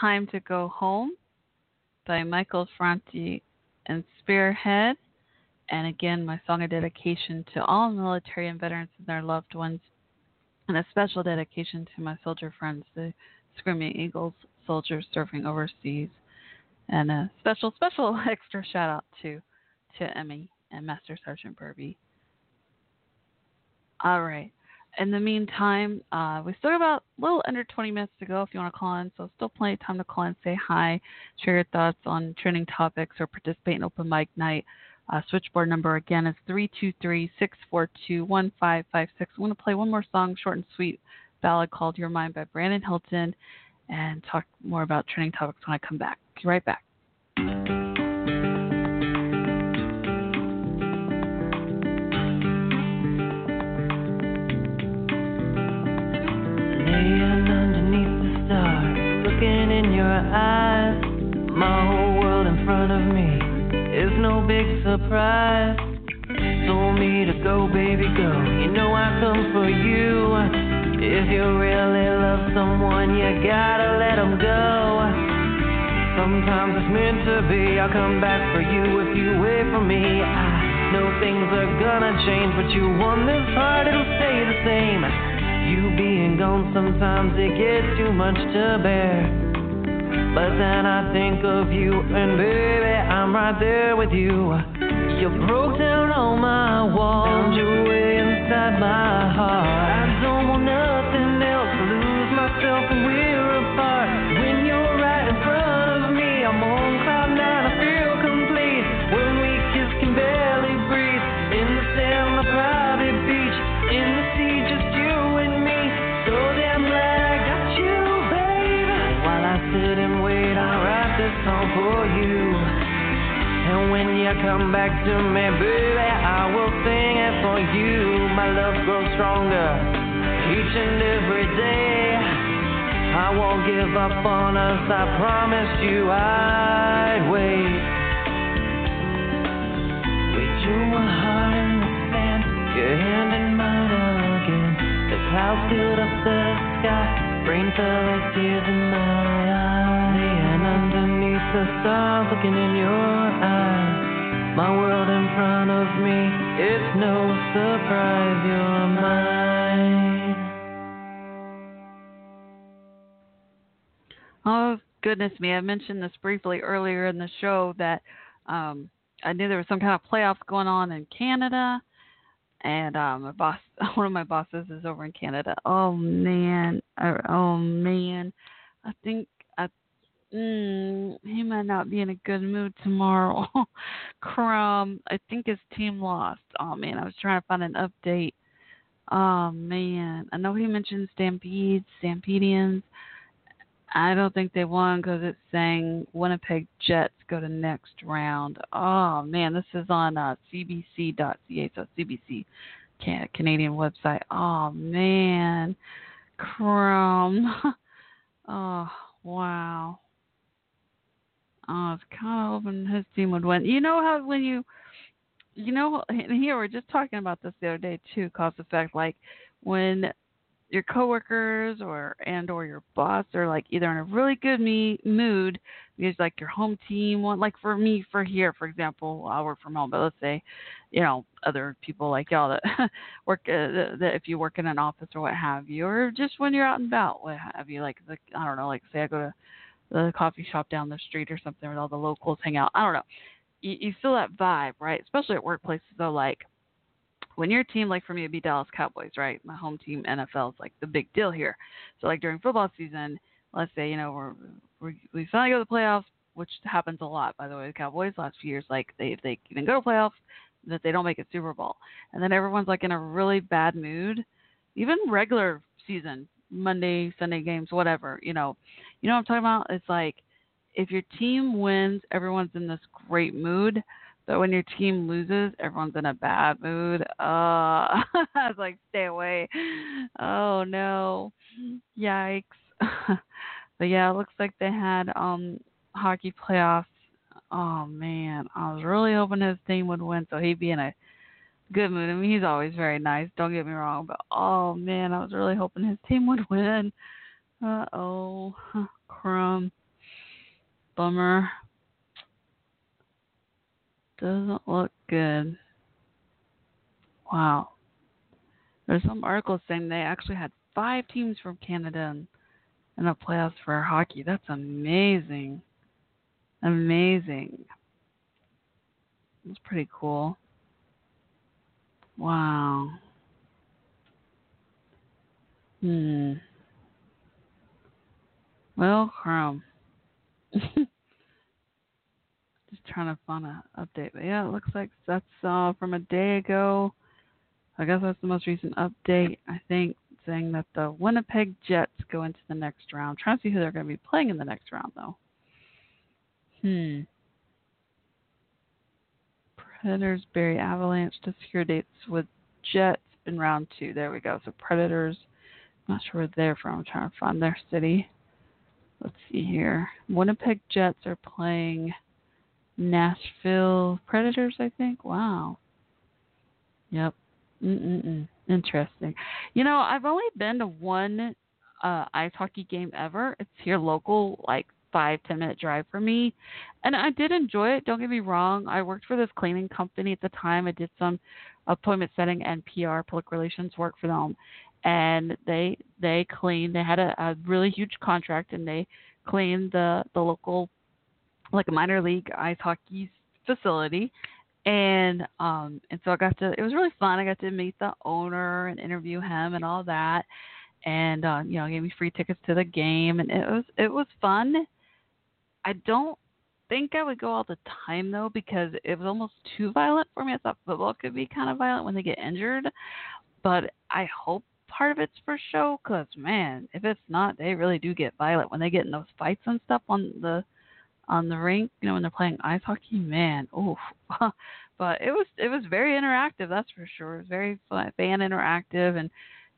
Time to Go Home by Michael Franti and Spearhead. And again, my song of dedication to all military and veterans and their loved ones, and a special dedication to my soldier friends, the Screaming Eagles soldiers serving overseas. And a special, special extra shout out to, to Emmy and Master Sergeant Burby. All right. In the meantime, uh, we still have about a little under 20 minutes to go if you want to call in. So still plenty of time to call in, say hi, share your thoughts on trending topics, or participate in open mic night. Uh, switchboard number again is 323-642-1556. I'm going to play one more song, short and sweet ballad called Your Mind by Brandon Hilton, and talk more about trending topics when I come back. Be right back. Eyes. My whole world in front of me is no big surprise. Told me to go, baby, go. You know I come for you. If you really love someone, you gotta let them go. Sometimes it's meant to be. I'll come back for you if you wait for me. I know things are gonna change, but you won this heart, it'll stay the same. You being gone, sometimes it gets too much to bear. But then I think of you, and baby, I'm right there with you. You broke down all my walls, your way inside my heart. You come back to me, baby, I will sing it for you. My love grows stronger each and every day. I won't give up on us, I promised you I'd wait. We drew a heart in the sand, your hand in mine again. The clouds filled up the sky, rain fell like tears in my eyes. And underneath the stars, looking in your eyes. My world in front of me, it's no surprise you're mine. Oh goodness me! I mentioned this briefly earlier in the show that um, I knew there was some kind of playoffs going on in Canada, and um, my boss, one of my bosses, is over in Canada. Oh man! Uh, Oh man! I think mm, he might not be in a good mood tomorrow. Crumb! I think his team lost. Oh man! I was trying to find an update. Oh man! I know he mentioned Stampede, Stampedians. I don't think they won because it's saying Winnipeg Jets go to next round. Oh man, this is on uh, CBC.ca, so CBC can- Canadian website. Oh man, Crum. oh wow. Oh, I was kind of hoping his team would win. You know how when you, you know, here we're just talking about this the other day too. Cause effect, like when your coworkers or and or your boss are like either in a really good me mood because like your home team want like for me for here for example I work from home but let's say you know other people like y'all that work uh, that if you work in an office or what have you or just when you're out and about what have you like like I don't know like say I go to the coffee shop down the street or something where all the locals hang out I don't know you, you feel that vibe right especially at workplaces though like when your team, like for me, it'd be Dallas Cowboys, right? My home team, NFL is like the big deal here. So like during football season, let's say you know we're, we're we finally go to the playoffs, which happens a lot, by the way. The Cowboys last few years, like they if they even go to playoffs, that they don't make it Super Bowl, and then everyone's like in a really bad mood, even regular season, Monday, Sunday games, whatever. You know, you know what I'm talking about? It's like if your team wins, everyone's in this great mood. But when your team loses, everyone's in a bad mood. Uh, I was like, stay away. Oh no, yikes. but yeah, it looks like they had um hockey playoffs. Oh man, I was really hoping his team would win, so he'd be in a good mood. I mean, he's always very nice. Don't get me wrong, but oh man, I was really hoping his team would win. Uh oh. Crumb. Bummer. Doesn't look good. Wow. There's some articles saying they actually had five teams from Canada in, in the playoffs for hockey. That's amazing. Amazing. That's pretty cool. Wow. Hmm. Well, Chrome. Just trying to find an update. But yeah, it looks like that's uh, from a day ago. I guess that's the most recent update. I think saying that the Winnipeg Jets go into the next round. trying to see who they're going to be playing in the next round, though. Hmm. Predators bury Avalanche to secure dates with Jets in round two. There we go. So Predators. I'm not sure where they're from. I'm trying to find their city. Let's see here. Winnipeg Jets are playing Nashville Predators, I think. Wow. Yep. Mm-mm-mm. Interesting. You know, I've only been to one uh, ice hockey game ever. It's here local, like five ten minute drive for me, and I did enjoy it. Don't get me wrong. I worked for this cleaning company at the time. I did some appointment setting and PR public relations work for them, and they they cleaned. They had a, a really huge contract, and they cleaned the the local like a minor league ice hockey facility and um and so I got to it was really fun. I got to meet the owner and interview him and all that. And uh, you know, gave me free tickets to the game and it was it was fun. I don't think I would go all the time though because it was almost too violent for me. I thought football could be kind of violent when they get injured, but I hope part of it's for show because man, if it's not, they really do get violent when they get in those fights and stuff on the on the rink, you know, when they're playing ice hockey, man, oof. but it was it was very interactive, that's for sure. It was very fan interactive, and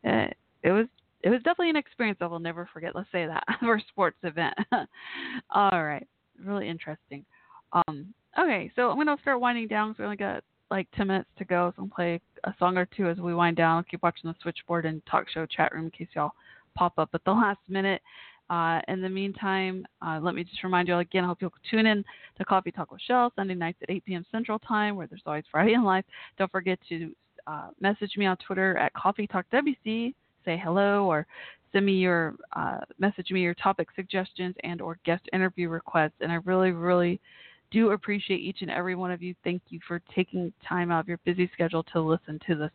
uh, it was it was definitely an experience I will never forget. Let's say that for a sports event. All right, really interesting. Um, okay, so I'm gonna start winding down. So we only got like 10 minutes to go, so I'm gonna play a song or two as we wind down. I'll keep watching the switchboard and talk show chat room in case y'all pop up at the last minute. Uh, in the meantime, uh, let me just remind you all again, I hope you'll tune in to Coffee Talk with Shell Sunday nights at 8 p.m. Central Time, where there's always Friday in Life. Don't forget to uh, message me on Twitter at CoffeeTalkWC, say hello, or send me your uh, message me your topic suggestions and or guest interview requests. And I really, really do appreciate each and every one of you. Thank you for taking time out of your busy schedule to listen to this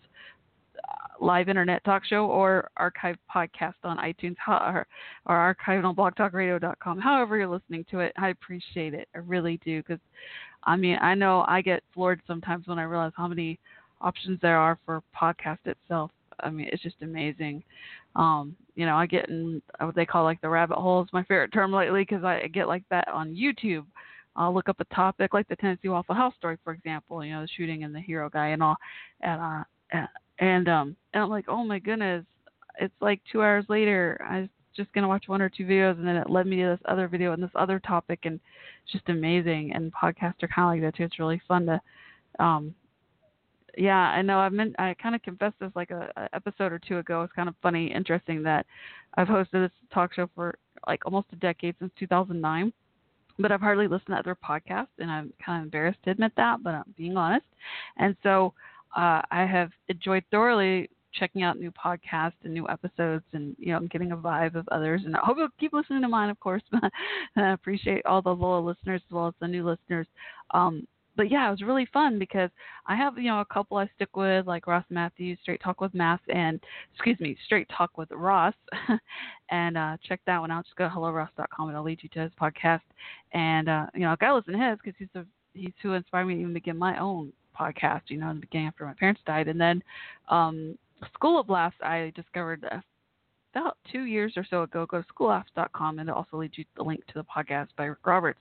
uh, live internet talk show or archived podcast on iTunes or, or archived on blogtalkradio.com. However, you're listening to it, I appreciate it. I really do because, I mean, I know I get floored sometimes when I realize how many options there are for podcast itself. I mean, it's just amazing. Um, you know, I get in what they call like the rabbit hole is my favorite term lately because I get like that on YouTube. I'll look up a topic like the Tennessee Waffle House story, for example. You know, the shooting and the hero guy and all, and uh, and um and I'm like, oh my goodness, it's like two hours later. I was just gonna watch one or two videos, and then it led me to this other video and this other topic, and it's just amazing. And podcasts are kind of like that too. It's really fun to, um, yeah, I know. I've been I kind of confessed this like a, a episode or two ago. It's kind of funny, interesting that I've hosted this talk show for like almost a decade since 2009 but I've hardly listened to other podcasts, and I'm kind of embarrassed to admit that, but I'm being honest. And so uh, I have enjoyed thoroughly checking out new podcasts and new episodes, and you know, getting a vibe of others. And I hope you'll keep listening to mine, of course. I appreciate all the loyal listeners as well as the new listeners. Um, but yeah, it was really fun because I have you know a couple I stick with like Ross Mathews, Straight Talk with Math, and excuse me, Straight Talk with Ross, and uh, check that one out. Just go to helloross.com and it'll lead you to his podcast. And uh, you know, I gotta listen to his because he's the he's who inspired me to even begin my own podcast. You know, in the beginning after my parents died, and then um, School of Laughs I discovered about two years or so ago. Go to schoollaughs.com and it also leads you to the link to the podcast by Rick Roberts.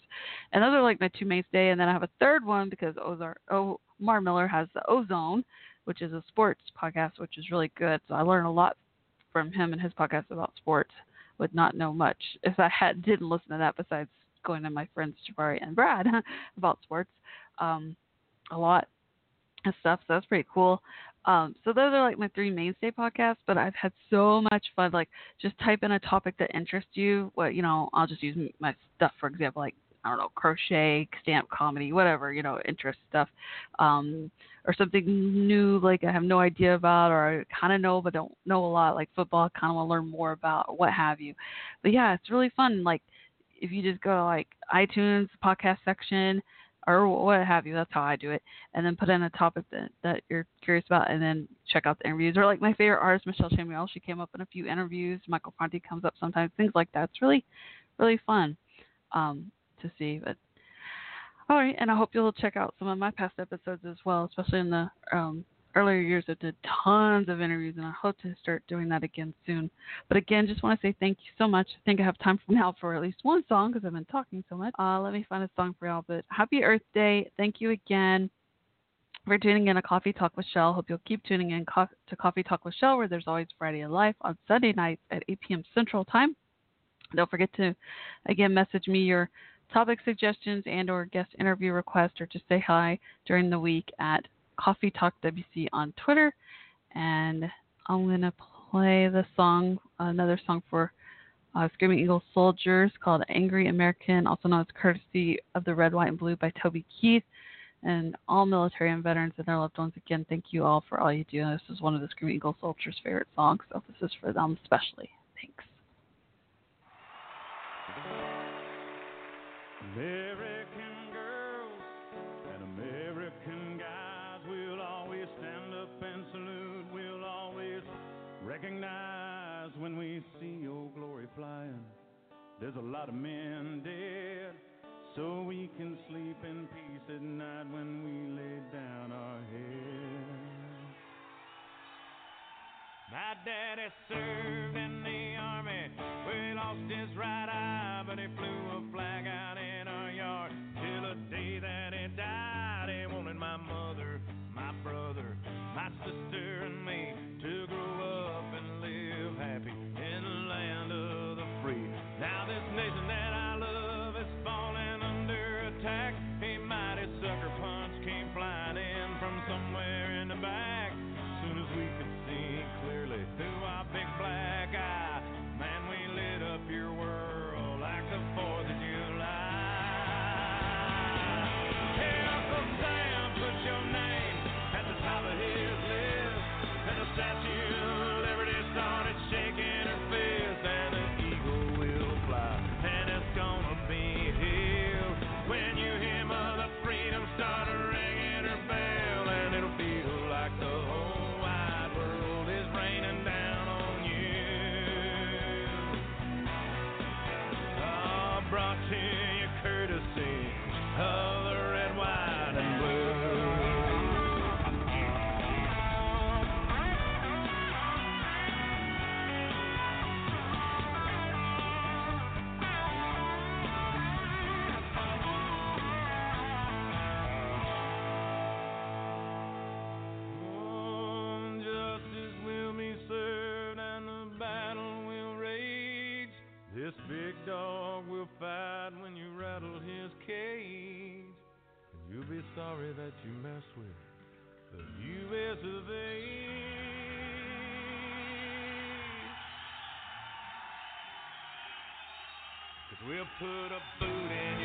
And those are like my two mainstay. And then I have a third one because Ozar, Omar Miller has the Ozone, which is a sports podcast, which is really good. So I learn a lot from him and his podcast about sports. Would not know much if I had didn't listen to that besides going to my friends Jabari and Brad about sports. Um, a lot of stuff. So that's pretty cool. Um, so those are like my three mainstay podcasts, but I've had so much fun. Like just type in a topic that interests you. What you know, I'll just use my stuff for example, like I don't know, crochet, stamp comedy, whatever you know, interest stuff, um, or something new like I have no idea about, or I kind of know but don't know a lot, like football, kind of want to learn more about, what have you. But yeah, it's really fun. Like if you just go like iTunes podcast section or what have you. That's how I do it. And then put in a topic that, that you're curious about and then check out the interviews. Or like my favorite artist, Michelle Samuel, she came up in a few interviews. Michael Franti comes up sometimes, things like that. It's really, really fun um, to see. But all right, and I hope you'll check out some of my past episodes as well, especially in the um, earlier years. I did tons of interviews, and I hope to start doing that again soon. But again, just want to say thank you so much. I think I have time now for at least one song because I've been talking so much. Uh, let me find a song for y'all. But happy Earth Day! Thank you again for tuning in to Coffee Talk with Shell. Hope you'll keep tuning in to Coffee Talk with Shell, where there's always Friday of Life on Sunday nights at 8 p.m. Central Time. Don't forget to again message me your topic suggestions and or guest interview requests or just say hi during the week at CoffeeTalkWC on Twitter. And I'm gonna play the song, another song for uh, Screaming Eagle Soldiers called Angry American, also known as Courtesy of the Red, White, and Blue by Toby Keith. And all military and veterans and their loved ones, again, thank you all for all you do. This is one of the Screaming Eagle Soldiers' favorite songs, so this is for them especially. Thanks. When we see your glory flying. There's a lot of men dead, so we can sleep in peace at night when we lay down our heads. My daddy served dog will fight when you rattle his cage. And you'll be sorry that you messed with the U.S. of A. Cause we'll put a boot in